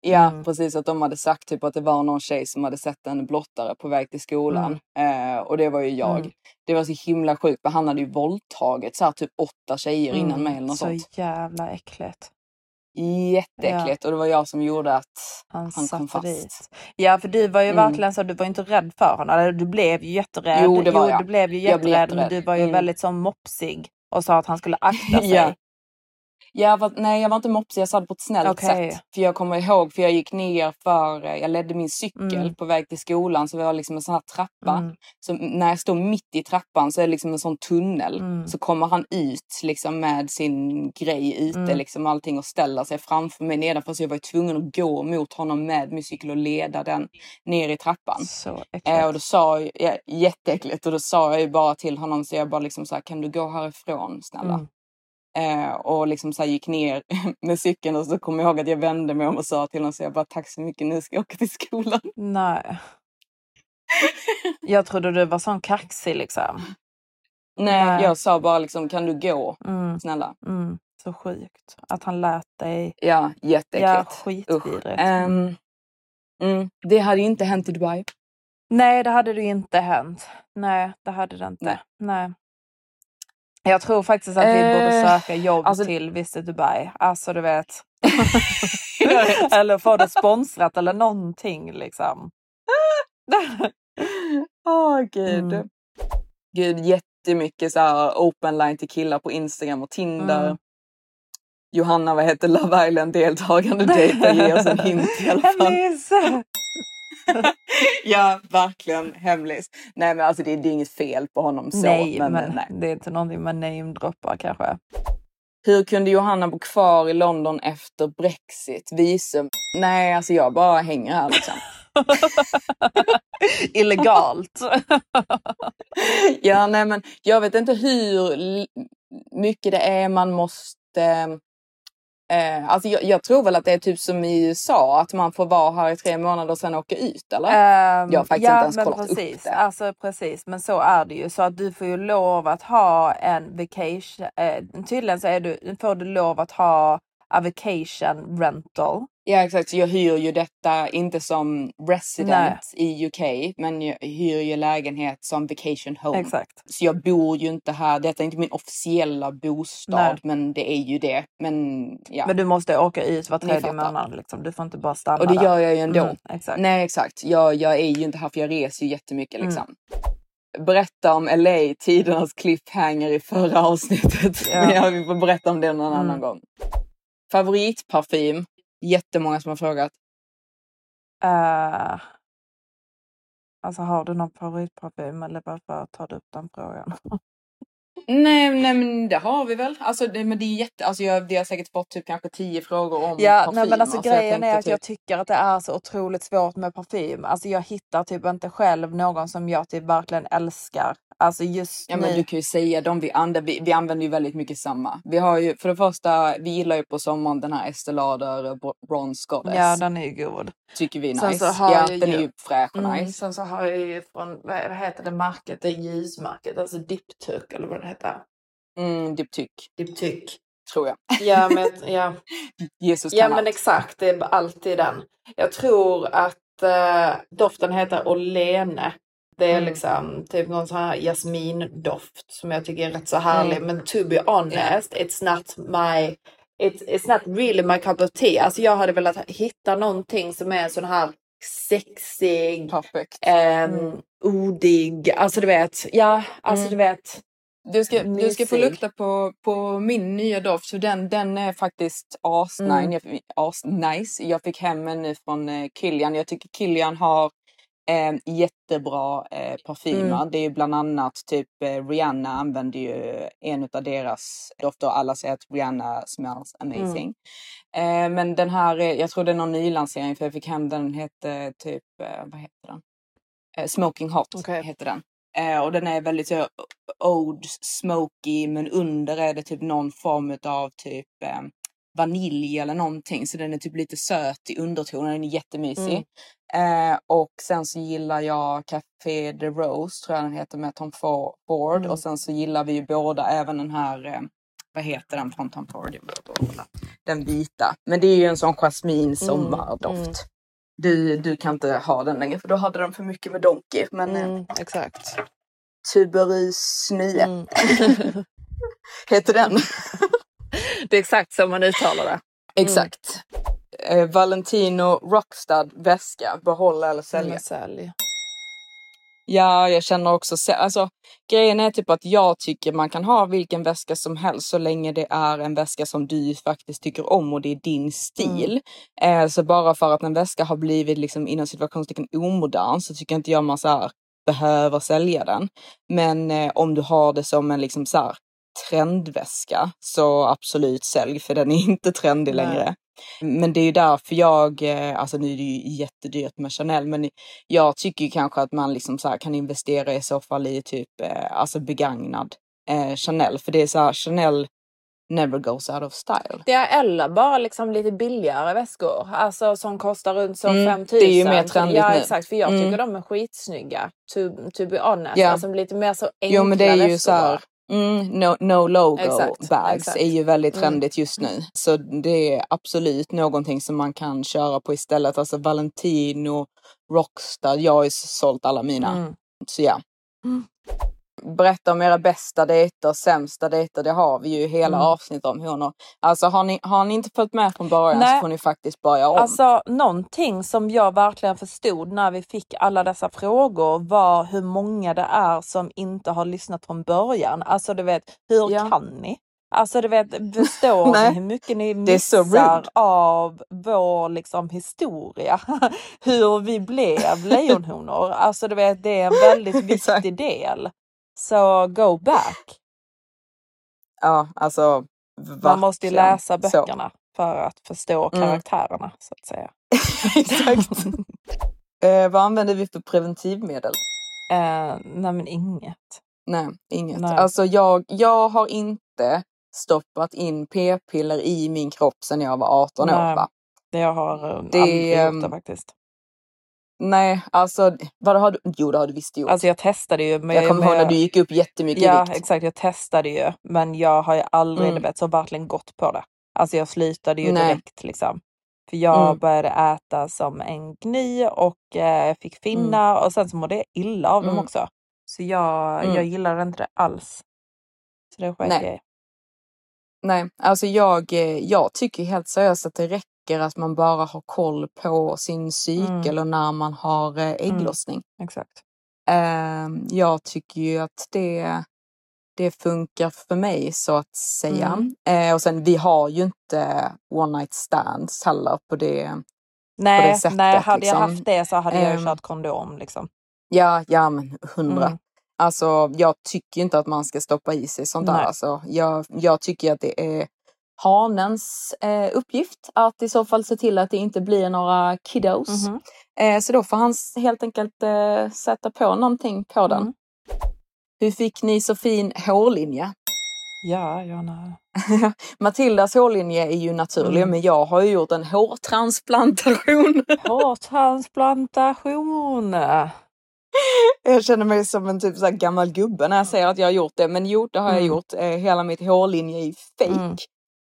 Ja, Mm. precis. Att de hade sagt typ att det var någon tjej som hade sett en blottare på väg till skolan. Eh, och det var ju jag. Mm. Det var så himla sjukt för han hade ju våldtagit så här, typ åtta tjejer innan Mm, mig eller något så sånt. jävla äckligt. Jätteäckligt. Och det var jag som gjorde att Han, han kom fast. dit. Ja, för du var ju Mm. verkligen så, du var inte rädd för honom. Eller Du blev ju jätterädd. Jo, det var jag. du blev ju Jag blev jätterädd, men jätterädd. du var ju Mm. väldigt så mopsig och sa att han skulle akta sig. Ja. Jag var, nej, jag var inte mopsig. Jag sa det på ett snällt Okej. sätt. För jag kommer ihåg, för jag gick ner för, eh, jag ledde min cykel Mm. på väg till skolan. Så vi har liksom en sån här trappa. Mm. Så när jag står mitt i trappan så är det liksom en sån tunnel. Mm. Så kommer han ut liksom med sin grej ute Mm. liksom allting och ställer sig framför mig nedanför. Så jag var tvungen att gå mot honom med min cykel och leda den ner i trappan. Så Eh, och då sa jag, ja, jätteäckligt, och då sa jag ju bara till honom så jag bara liksom så här, kan du gå härifrån snälla? Eh, och liksom så gick ner med cykeln och så kommer jag ihåg att jag vände mig om och sa till honom så jag bara tack så mycket, nu ska jag åka till skolan. Nej. Jag trodde du var sån kaxig liksom. Nej, Nej. jag sa bara liksom kan du gå Mm. snälla? Mm. Så sjukt. Att han lät dig... Ja, Ja, jätteäckligt. skitvidrigt. Ehm, mm, det hade ju inte hänt i Dubai. Nej, det hade det inte hänt. Nej, det hade det inte. Nej. Nej. Jag tror faktiskt att vi borde Eh, söka jobb alltså- till Visit Dubai. Alltså du vet. eller få det sponsrat eller någonting liksom. Åh gud. Mm. Gud, jättemycket så här open line till killar på Instagram och Tinder. Mm. Johanna, vad heter Love Island-deltagande dejter? Ge oss en hint i alla fall. Hemlis! Ja, verkligen hemlis. Nej men alltså det, det är inget fel på honom så. nej, men, men nej. det är inte någonting man namedroppar kanske. Hur kunde Johanna bo kvar i London efter Brexit? Visum? Nej, alltså jag bara hänger här liksom. Illegalt. ja, nej men jag vet inte hur mycket det är man måste... Eh, alltså jag, jag tror väl att det är typ som i USA, att man får vara här i tre månader och sen åka ut, eller? Ehm, Jag har faktiskt ja, inte ens men kollat upp precis. det. Alltså precis, men så är det ju. Så att du får ju lov att ha en vacation. Eh, tydligen så är du, får du lov att ha a vacation rental. Ja exakt, så jag hyr ju detta inte som resident i UK men jag hyr ju lägenhet som vacation home. Exakt. Så jag bor ju inte här, detta är inte min officiella bostad Nej. men det är ju det. Men ja. Men du måste åka ut var tredje månad liksom. Du får inte bara stanna Och det där. gör jag ju ändå. Mm, exakt. Nej exakt, jag, jag är ju inte här för jag reser ju jättemycket Mm. liksom. Berätta om LA, tidernas cliffhanger i förra avsnittet. Ja. Men jag, vi får berätta om det någon Mm. annan gång. Favoritparfym? Jättemånga som har frågat. Uh, alltså har du någon favoritparfym eller varför tar du upp den frågan? Nej, nej men det har vi väl. Alltså, det, men det är jätte, alltså jag, vi har säkert fått typ kanske tio frågor om Ja, parfymer. nej, men alltså så jag grejen är att jag typ- tycker att det är så otroligt svårt med parfym. Alltså jag hittar typ inte själv någon som jag typ verkligen älskar. Alltså just Ja nu. men du kan ju säga dem vi använder, vi, vi använder ju väldigt mycket samma. Vi har ju för det första, vi gillar ju på sommaren den här Estée Lauder Bro- Bronze Goddess. Ja, den är ju god. Tycker vi är Sen nice. så har ja, jag den ju- är ju fräsch och Mm, nice. Sen så har jag ju från, vad heter det märket, det är ljusmärket, alltså Diptyque eller vad det heter. Mm, Diptyque, Diptyque. tror jag. Ja, men, ja. Jesus ja men exakt, det är alltid den. Jag tror att eh, doften heter Olene. Det är Mm. liksom typ någon sån här jasmindoft som jag tycker är rätt så härlig. Mm. Men to be honest, it's not my It's, it's not really my cup of tea. Alltså jag hade velat hitta någonting som är sån här sexig, Perfekt. ehm, odig, alltså du vet, ja, alltså Mm. du vet. Du ska, du ska få lukta på, på min nya doft, för den, den är faktiskt asnice. Mm. Jag, asnice. jag fick hem en nu från eh, Kilian. Jag tycker Kilian har eh, jättebra eh, parfymer. Mm. Det är ju bland annat typ eh, Rihanna använder ju en av deras dofter. Alla säger att Rihanna smells amazing. Eh, men den här, är- jag tror det är någon nylansering för jag fick hem den, hette typ, eh, vad heter den? Eh, Smoking Hot Okej. heter den. Eh, och den är väldigt så, old smoky men under är det typ någon form av typ eh, vanilj eller någonting. Så den är typ lite söt i undertonen. Den är jättemysig. Eh, och sen så gillar jag Café de Rose tror jag den heter med Tom For- Ford. Mm. Och sen så gillar vi ju båda även den här eh, vad heter den från Tom Ford? Den vita. Men det är ju en sån jasmin sommardoft. Mm. Du, du kan inte ha den längre för då hade den för mycket med Donkey. Men eh, Mm, exakt. Tuberus 9 Mm. heter den. Det är exakt så man uttalar det. Exakt. Eh, Valentino Rockstad väska, behålla eller sälja. Men sälj. Ja, jag känner också, alltså grejen är typ att jag tycker man kan ha vilken väska som helst så länge det är en väska som du faktiskt tycker om och det är din stil. Eh, så bara för att en väska har blivit liksom inom situationstecken omodern så tycker inte jag man så här behöver sälja den. Men eh, om du har det som en liksom så här trendväska så absolut sälj för den är inte trendig Nej. längre. Men det är ju därför jag, eh, alltså nu är det ju jättedyrt med Chanel, men jag tycker ju kanske att man liksom så kan investera i så fall i typ eh, alltså begagnad eh, Chanel. För det är så här, Chanel never goes out of style. Det är eller bara liksom lite billigare väskor. Alltså som kostar runt så Mm, 5000. det är ju mer trendigt Ja nu. exakt, för jag Mm. tycker de är skitsnygga. To, to be honest. Ja. Alltså lite mer så enkla Jo men det är ju väskor så här. Mm, no, no logo Exakt, bags exakt. är ju väldigt Mm. trendigt just nu. Så det är absolut någonting som man kan köra på istället. Alltså Valentino, Rockstar, jag har ju sålt alla mina. Mm. Så ja. Berätta om era bästa dejter, sämsta dejter. Det har vi ju hela Mm. avsnitt om honor. Alltså har ni, har ni inte följt med från början Nej. så får ni faktiskt börja om. Alltså någonting som jag verkligen förstod när vi fick alla dessa frågor var hur många det är som inte har lyssnat från början. Alltså du vet, hur Ja. kan ni? Alltså du vet, förstår ni hur mycket ni missar av vår liksom historia? hur vi blev lejonhonor. Alltså du vet, det är en väldigt viktig del. Så go back. Ja, alltså. Man måste ju läsa så. böckerna för att förstå Mm. karaktärerna så att säga. Exakt. eh, vad använder vi för preventivmedel? Eh, nej men inget. Nej, inget. Nej. Alltså jag, jag har inte stoppat in p-piller i min kropp sedan jag var 18 år. Nej. Va? Det jag har aldrig gjort det ehm, faktiskt. Nej, alltså vad har du? Jo, det har du visst gjort. Alltså jag testade ju. Men jag kommer ihåg när du gick upp jättemycket Ja vikt. exakt, jag testade ju. Men jag har ju aldrig Mm. vet, så verkligen gått på det. Alltså jag slutade ju Nej. direkt liksom. För jag Mm. började äta som en gny och eh, fick finnar och sen så mådde jag illa av dem Mm. också. Så jag, Mm. jag gillar inte det alls. Så det sket Nej. jag. Nej, alltså jag, eh, jag tycker helt seriöst att det räcker att man bara har koll på sin cykel Mm. och när man har eh, ägglossning. Exakt. Ehm, jag tycker ju att det, det funkar för mig så att säga. Mm. Eh, och sen vi har ju inte one night stands heller på det. Nej, sättet, nej hade jag liksom. haft det så hade jag ju Ehm. kört kondom liksom. Ja, ja men hundra. Mm. Alltså jag tycker inte att man ska stoppa i sig sånt där. Alltså, jag, jag tycker att det är hanens eh, uppgift att i så fall se till att det inte blir några kiddos. Mhm. Eh, så då får han helt enkelt eh, sätta på någonting på den. Mm. Hur fick ni så fin hårlinje? Ja, nej. Matildas hårlinje är ju naturlig Mm. men jag har ju gjort en hårtransplantation. Hårtransplantation. Jag känner mig som en typ så gammal gubbe när jag säger att jag har gjort det. Men jo, det har jag Mm. gjort. Eh, hela mitt hårlinje är fake. Mm.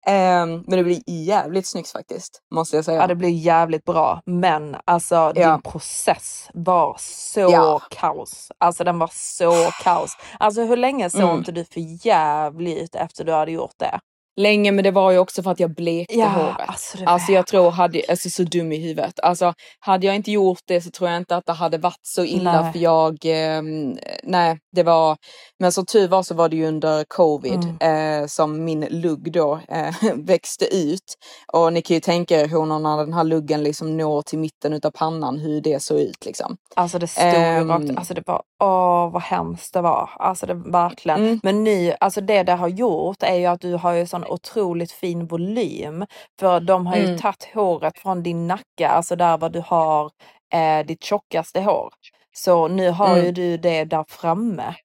Ehm, men det blir jävligt snyggt faktiskt, måste jag säga. Ja, det blir jävligt bra. Men alltså Ja. din process var så Ja. kaos. Alltså den var så kaos. Alltså hur länge såg Mm. inte du för jävligt efter du hade gjort det? Länge, men det var ju också för att jag blekte Ja, håret. alltså Alltså jag tror, hade, alltså så dum i huvudet. Alltså hade jag inte gjort det så tror jag inte att det hade varit så illa Nej. för jag, ehm, nej det var, men som tur var så var det ju under covid Mm. eh, som min lugg då eh, växte ut. Och ni kan ju tänka er hur när den här luggen liksom når till mitten utav pannan hur det såg ut liksom. Alltså det stod Ehm. ju rakt, alltså det var, åh vad hemskt det var. Alltså det verkligen. Mm. Men nu, alltså det det har gjort är ju att du har ju sån otroligt fin volym. För de har ju Mm. tagit håret från din nacke, alltså där var du har eh, ditt tjockaste hår. Så nu har Mm. ju du det där framme.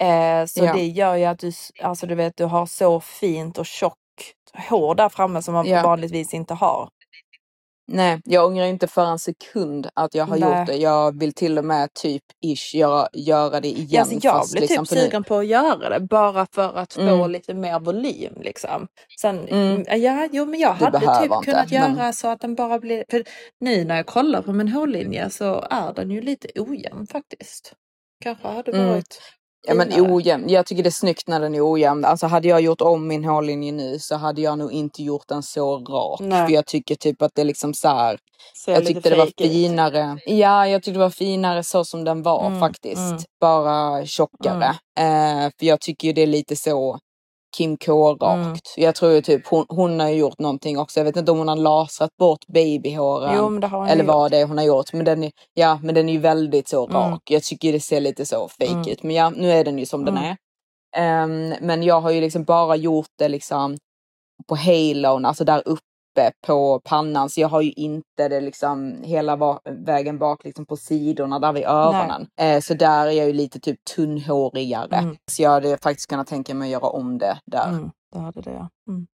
Eh, så Ja. det gör ju att du, alltså du vet, du har så fint och tjockt hår där framme som man Ja. vanligtvis inte har. Nej, jag ångrar inte för en sekund att jag har Nej. gjort det. Jag vill till och med typ ish göra, göra det igen. Ja, alltså jag fast blir liksom typ nu- sugen på att göra det bara för att få Mm. lite mer volym liksom. Sen, Mm. ja, jo men jag Du hade typ inte, kunnat men- göra så att den bara blir, för nu när jag kollar på min hårlinje så är den ju lite ojämn faktiskt. Kanske hade Mm. Ja men finare. ojämn. Jag tycker det är snyggt när den är ojämn. Alltså hade jag gjort om min hårlinje nu så hade jag nog inte gjort den så rak. Nej. För jag tycker typ att det liksom så här. Ser Jag tyckte det var fake ut. finare. Ja, jag tyckte det var finare så som den var Mm, faktiskt. mm. Bara tjockare. Eh, för jag tycker ju det är lite så Kim K-rakt. Mm. Jag tror ju typ hon, hon har gjort någonting också. Jag vet inte om hon har lasrat bort babyhåren. Jo Eller vad gjort. det är hon har gjort. Men den är, ja, men den är ju väldigt så Mm. rak. Jag tycker det ser lite så fake Mm. ut. Men ja, nu är den ju som den Mm. är. Ehm, men jag har ju liksom bara gjort det liksom på halon, alltså där uppe på pannan. Så jag har ju inte det liksom hela vägen bak liksom på sidorna där vid öronen. Eh, så där är jag ju lite typ tunnhårigare. Mm. Så jag hade faktiskt kunnat tänka mig att göra om det där. Mm, det hade det ja. Mm.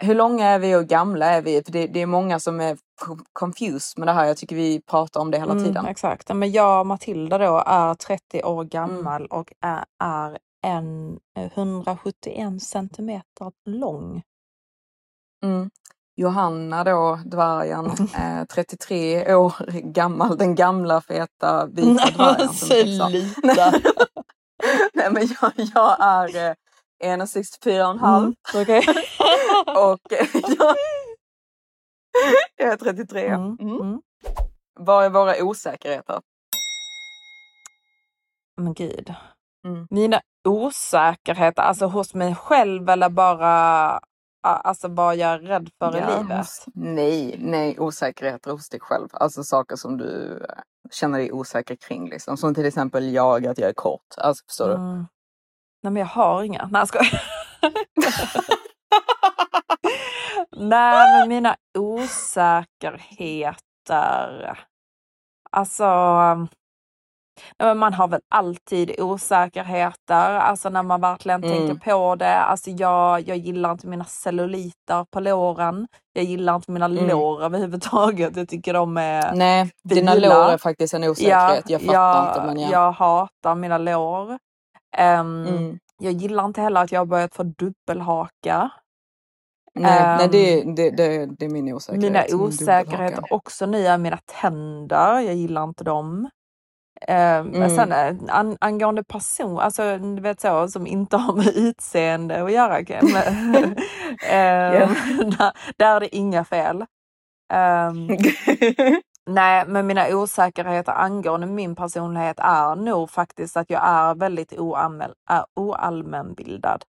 Hur långa är vi och gamla är vi? För det, det är många som är co- confused med det här. Jag tycker vi pratar om det hela tiden. Mm, exakt. Ja, Men jag och Matilda då är 30 år Mm. gammal och är, är en eh, 171 centimeter lång. Mm. Johanna då, dvärgen, eh, 33 år gammal, den gamla feta vita dvärgen. som. Sluta! Nej men jag, jag är eh, 1,64 och en halv Mm, okej. och eh, jag, jag är 33. Mm, Mm. mm. Vad är våra osäkerheter? Men gud. Mm. Mina osäkerheter, alltså hos mig själv eller bara alltså vad jag är rädd för i Ja, livet? Nej, nej, osäkerheter hos dig själv. Alltså saker som du eh, känner dig osäker kring. Liksom. Som till exempel jag, att jag är kort. Alltså förstår du? Mm. Nej men jag har inga. Nej jag skojar. Nej men mina osäkerheter. Alltså. Men Man har väl alltid osäkerheter, alltså när man verkligen Mm. tänker på det. Alltså jag, jag gillar inte mina celluliter på låren. Jag gillar inte mina Mm. lår överhuvudtaget. Jag tycker de är Nej, dina lår är faktiskt en osäkerhet. jag fattar jag, inte men ja. jag hatar mina lår. Ehm, Mm. Jag gillar inte heller att jag har börjat få dubbelhaka. Nej, nej Ehm, det, det, det, det är min osäkerhet. Mina min osäkerheter också nu är mina tänder. Jag gillar inte dem. Eh, Men sen eh, an, angående person, alltså du vet så som inte har med utseende att göra. Kim. eh, där, där är det inga fel. Ehm, nej, men mina osäkerheter angående min personlighet är nog faktiskt att jag är väldigt oanmäl- äh, oallmänbildad.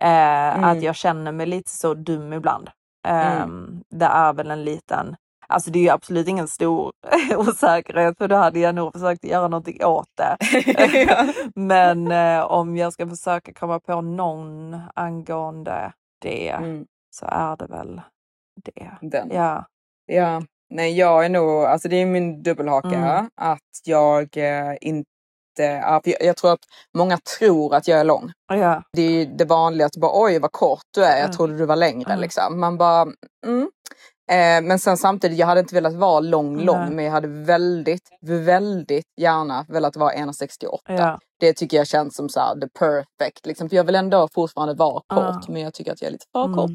Eh, Mm. Att jag känner mig lite så dum ibland. Ehm, Det är väl en liten, alltså det är ju absolut ingen stor osäkerhet för då hade jag nog försökt göra någonting åt det. Men eh, om jag ska försöka komma på någon angående det Mm. så är det väl det. Den. Ja. Ja, nej jag är nog, alltså det är min dubbelhaka Mm. att jag eh, inte, jag, jag tror att många tror att jag är lång. Ja. Det är det vanliga att bara oj vad kort du är, jag Mm. trodde du var längre Mm. liksom. Man bara mm. Eh, men sen samtidigt, jag hade inte velat vara lång, lång, Nej. men jag hade väldigt, väldigt gärna velat vara 1,68. Ja. Det tycker jag känns som så här, the perfect. Liksom. För jag vill ändå fortfarande vara kort, men jag tycker att jag är lite för Mm. kort.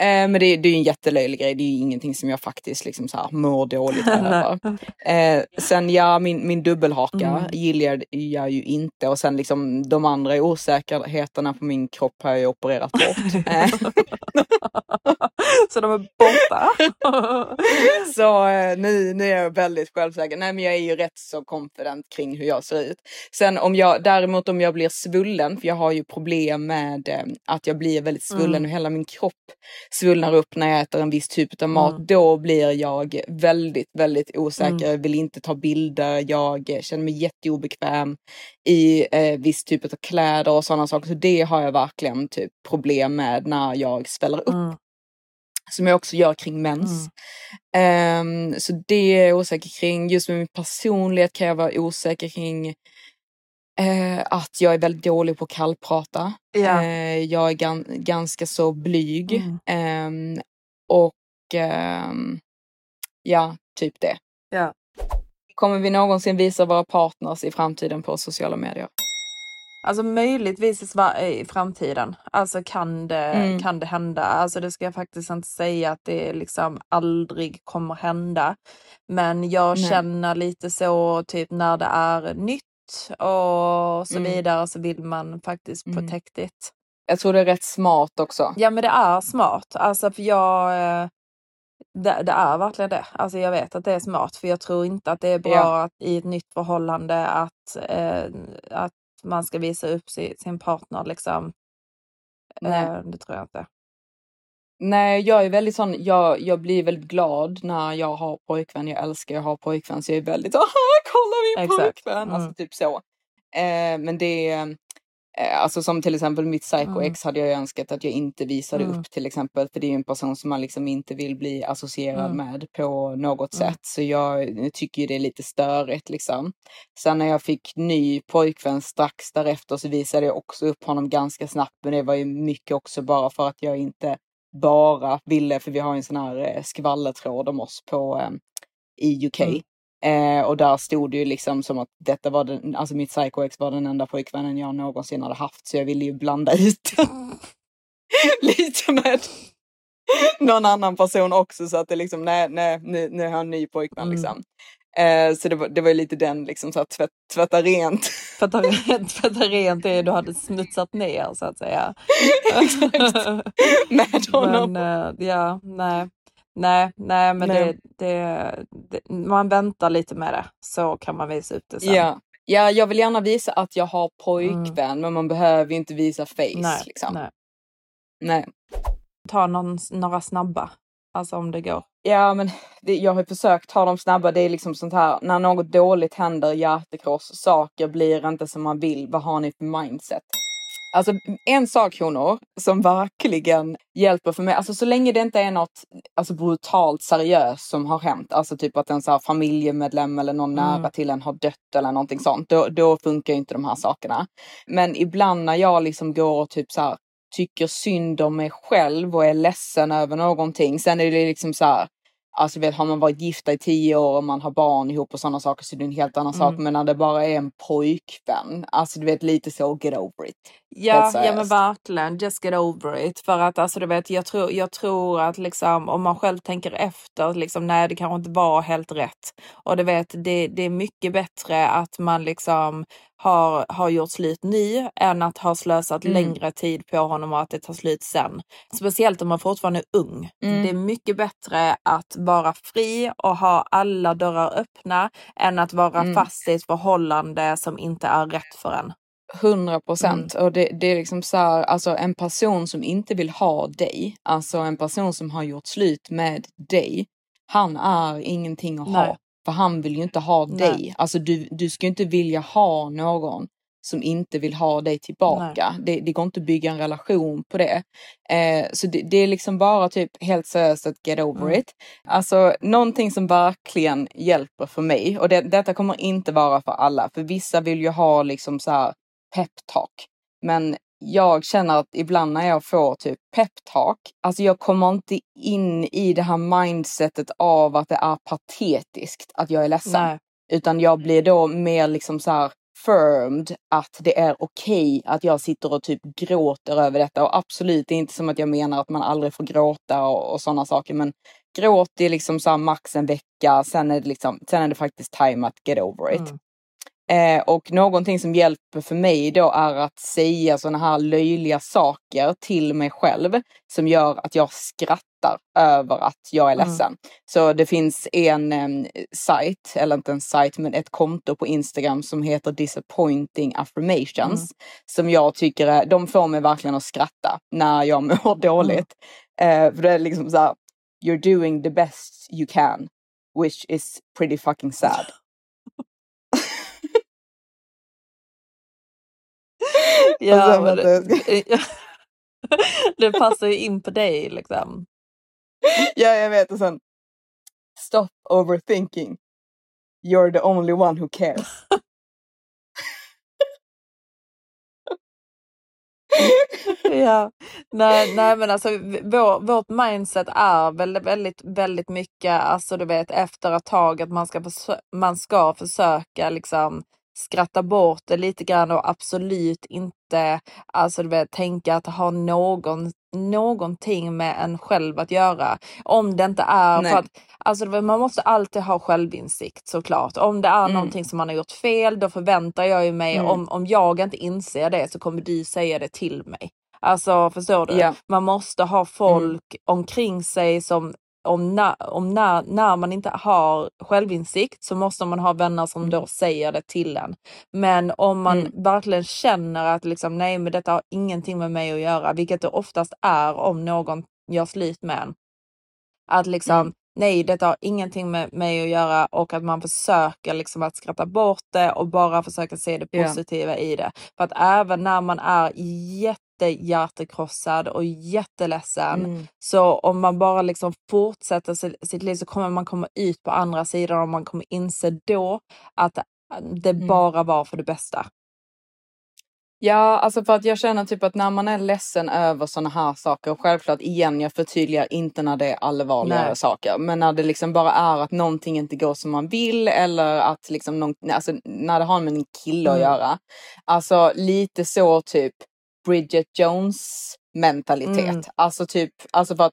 Eh, men det, det är ju en jättelöjlig grej. Det är ju ingenting som jag faktiskt liksom så här, mår dåligt över. eh, sen ja, min, min dubbelhaka Mm. gillar jag ju inte. Och sen liksom de andra osäkerheterna på min kropp har jag ju opererat bort. Eh, så de är borta. så eh, nu, nu är jag väldigt självsäker. Nej men jag är ju rätt så confident kring hur jag ser ut. Sen om jag däremot om jag blir svullen, för jag har ju problem med eh, att jag blir väldigt svullen Mm. och hela min kropp svullnar upp när jag äter en viss typ av mat. Mm. Då blir jag väldigt, väldigt osäker. Jag vill inte ta bilder. Jag känner mig jätteobekväm i eh, viss typ av kläder och sådana saker. Så det har jag verkligen typ problem med när jag sväller upp Mm. som jag också gör kring mens. Ehm, så det är jag osäker kring. Just med min personlighet kan jag vara osäker kring eh, att jag är väldigt dålig på att kallprata. Ja. Eh, jag är gan- ganska så blyg. Mm. Ehm, och ehm, ja, typ det. Ja. Kommer vi någonsin visa våra partners i framtiden på sociala medier? Alltså möjligtvis i framtiden. Alltså kan det, Mm. kan det hända. Alltså det ska jag faktiskt inte säga att det liksom aldrig kommer hända. Men jag Nej. känner lite så typ när det är nytt och så Mm. vidare så vill man faktiskt Mm. protect it. Jag tror det är rätt smart också. Ja men det är smart. Alltså för jag eh, det, det är verkligen det. Alltså jag vet att det är smart för jag tror inte att det är bra Ja. att, i ett nytt förhållande att, eh, att man ska visa upp sin, sin partner liksom. Nej. Eh, det tror jag inte. Nej, jag är väldigt sån, jag, jag blir väldigt glad när jag har pojkvän. Jag älskar att ha pojkvän så jag är väldigt aha, kolla min Exakt. pojkvän! Mm. Alltså typ så. Eh, men det är, eh, alltså som till exempel mitt psycho Mm. hade jag önskat att jag inte visade Mm. upp till exempel. För det är ju en person som man liksom inte vill bli associerad Mm. med på något Mm. sätt. Så jag tycker ju det är lite störigt liksom. Sen när jag fick ny pojkvän strax därefter så visade jag också upp honom ganska snabbt. Men det var ju mycket också bara för att jag inte bara ville, för vi har en sån här eh, skvallertråd om oss på eh, i UK. Mm. Eh, och där stod det ju liksom som att detta var den, alltså mitt psycho-ex var den enda pojkvännen jag någonsin hade haft. Så jag ville ju blanda ut lite med någon annan person också så att det liksom, nej, nej, nu, nu har jag en ny pojkvän Mm. liksom. Eh, så det var, det var lite den liksom så att tvätt, tvätta rent. Tvätta rent, tvätta rent det du hade smutsat ner så att säga. Exakt. med honom. Men eh, ja, nej. Nej, nej men Nej. Det, det, det, man väntar lite med det så kan man visa upp det sen. Ja. ja, jag vill gärna visa att jag har pojkvän men man behöver inte visa face. Mm. Nej, liksom. nej. nej. Ta någon, några snabba, alltså om det går. Ja, men det, jag har försökt ta dem snabba. Det är liksom sånt här, när något dåligt händer, hjärtekross, saker blir inte som man vill. Vad har ni för mindset? Alltså en sak honor som verkligen hjälper för mig, alltså så länge det inte är något alltså, brutalt seriöst som har hänt, alltså typ att en så här, familjemedlem eller någon Mm. nära till en har dött eller någonting sånt, då, då funkar ju inte de här sakerna. Men ibland när jag liksom går och typ så här tycker synd om mig själv och är ledsen över någonting, sen är det liksom så här Alltså vet, har man varit gifta i tio år och man har barn ihop och sådana saker så är det en helt annan Mm. sak. Men när det bara är en pojkvän, alltså du vet lite så get over it. Ja, ja men verkligen. Just get over it. För att alltså du vet, jag tror, jag tror att liksom om man själv tänker efter, liksom nej det kanske inte var helt rätt. Och du vet, det, det är mycket bättre att man liksom har, har gjort slut nu än att ha slösat Mm. längre tid på honom och att det tar slut sen. Speciellt om man fortfarande är ung. Mm. Det är mycket bättre att vara fri och ha alla dörrar öppna än att vara Mm. fast i ett förhållande som inte är rätt för en. Hundra procent. Och det, det är liksom så här, alltså en person som inte vill ha dig, alltså en person som har gjort slut med dig, han är ingenting att Nej. ha. För han vill ju inte ha Nej. dig. Alltså du, du ska ju inte vilja ha någon som inte vill ha dig tillbaka. Det, det går inte att bygga en relation på det. Eh, så det, det är liksom bara typ helt seriöst att get over Mm. it. Alltså någonting som verkligen hjälper för mig och det, detta kommer inte vara för alla för vissa vill ju ha liksom så här peptalk. Men jag känner att ibland när jag får typ peptalk, alltså jag kommer inte in i det här mindsetet av att det är patetiskt att jag är ledsen. Nej. Utan jag blir då mer liksom så här firmed att det är okej att jag sitter och typ gråter över detta. Och absolut, det är inte som att jag menar att man aldrig får gråta och, och sådana saker. Men gråt är liksom så här max en vecka, sen är det liksom, sen är det faktiskt time att get over it. Mm. Eh, och någonting som hjälper för mig då är att säga sådana här löjliga saker till mig själv som gör att jag skrattar över att jag är Mm. ledsen. Så det finns en eh, sajt, eller inte en sajt, men ett konto på Instagram som heter Disappointing Affirmations. Mm. Som jag tycker är, de får mig verkligen att skratta när jag mår dåligt. Eh, för det är liksom så här, you're doing the best you can, which is pretty fucking sad. Ja, men det, det passar ju in på dig liksom. Ja, jag vet. Och sen Stop overthinking. You're the only one who cares. ja. nej, nej men alltså vår, vårt mindset är väldigt, väldigt, väldigt mycket, alltså du vet efter ett tag att man ska, man ska försöka liksom skratta bort det lite grann och absolut inte alltså du vet tänka att ha någon, någonting med en själv att göra. Om det inte är Nej. för att Alltså vet, man måste alltid ha självinsikt såklart. Om det är Mm. någonting som man har gjort fel då förväntar jag ju mig Mm. om, om jag inte inser det så kommer du säga det till mig. Alltså förstår du? Ja. Man måste ha folk omkring sig som om, na, om när, när man inte har självinsikt så måste man ha vänner som då säger det till en. Men om man Mm. verkligen känner att liksom, nej men detta har ingenting med mig att göra, vilket det oftast är om någon gör slut med en. Att liksom, Mm. nej detta har ingenting med mig att göra och att man försöker liksom att skratta bort det och bara försöka se det positiva i det. För att även när man är jättehjärtekrossad och jätteledsen Mm. så om man bara liksom fortsätter si- sitt liv så kommer man komma ut på andra sidan och man kommer inse då att det Mm. bara var för det bästa. Ja, alltså för att jag känner typ att när man är ledsen över sådana här saker, och självklart igen, jag förtydligar inte när det är allvarligare Nej. saker, men när det liksom bara är att någonting inte går som man vill eller att liksom någon, alltså när det har med en kille att Mm. göra. Alltså lite så typ Bridget Jones mentalitet. Mm. Alltså typ, alltså för att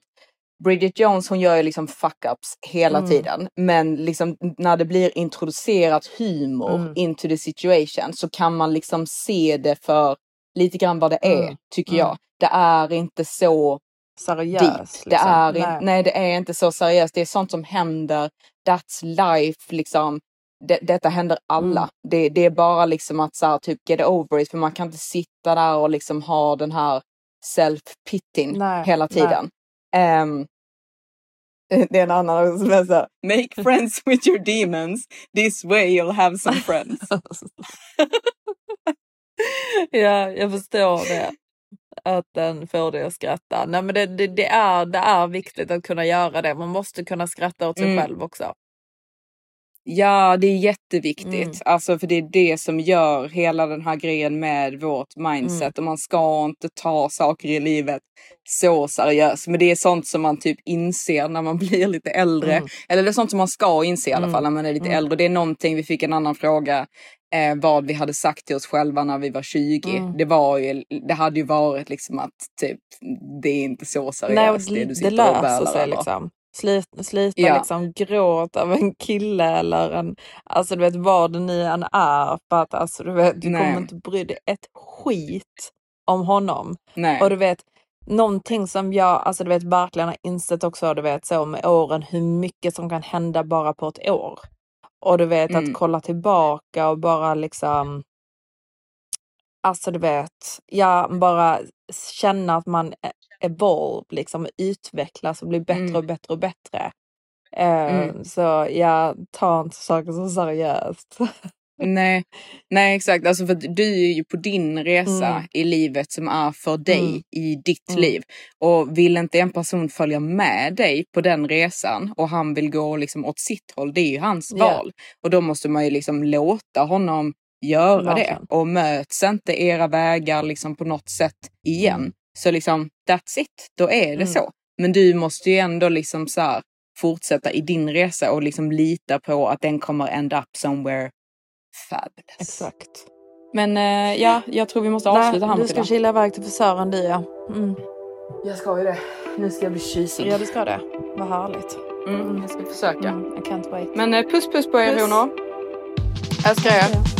Bridget Jones hon gör ju liksom fuck-ups hela Mm. tiden. Men liksom när det blir introducerat humor Mm. into the situation så kan man liksom se det för lite grann vad det är, Mm. tycker Mm. jag. Det är inte så Seriöst. deep. Det liksom. är in, Nej. nej. det är inte så seriöst. Det är sånt som händer. That's life liksom. Det, detta händer alla. Mm. Det, det är bara liksom att så här, typ get over it. För man kan inte sitta där och liksom ha den här self-pitting hela tiden. Ehm, det är en annan som är så här, Make friends with your demons. This way you'll have some friends. ja, jag förstår det. Att den får dig att skratta. Nej, men det, det, det, är, det är viktigt att kunna göra det. Man måste kunna skratta åt sig Mm. själv också. Ja, det är jätteviktigt. Mm. Alltså för det är det som gör hela den här grejen med vårt mindset. Mm. Och man ska inte ta saker i livet så seriöst. Men det är sånt som man typ inser när man blir lite äldre. Mm. Eller det är sånt som man ska inse i alla Mm. fall när man är lite Mm. äldre. Det är någonting, vi fick en annan fråga. Eh, vad vi hade sagt till oss själva när vi var 20. Mm. Det var ju, det hade ju varit liksom att typ, det är inte så seriöst Nej, och det det, du det sitter och löser bölar sig liksom. Slit, slita Ja. liksom gråt av en kille eller en, alltså du vet vad det ni än är. För att alltså du vet, du Nej. kommer inte bry dig ett skit om honom. Nej. Och du vet, någonting som jag alltså du vet verkligen har insett också, du vet så med åren, hur mycket som kan hända bara på ett år. Och du vet Mm. att kolla tillbaka och bara liksom Alltså du vet, ja bara känna att man e- evolve, liksom utvecklas och blir bättre Mm. och bättre och bättre. Eh, Mm. Så jag tar inte saker så seriöst. Nej, nej exakt. Alltså för du är ju på din resa Mm. i livet som är för dig Mm. i ditt Mm. liv. Och vill inte en person följa med dig på den resan och han vill gå liksom åt sitt håll, det är ju hans Ja. val. Och då måste man ju liksom låta honom göra det. Och möts inte era vägar liksom på något sätt igen. Så liksom that's it, då är det Mm. så. Men du måste ju ändå liksom så här fortsätta i din resa och liksom lita på att den kommer end up somewhere fabulous. Exakt. Men eh, ja, jag tror vi måste avsluta här du ska kila iväg till frisören du ja. Mm. Jag ska ju det. Nu ska jag bli tjusig. Ja du ska det. Vad härligt. Mm, jag ska försöka. Mm, I can't wait. Men eh, puss puss på er honor. Älskar er.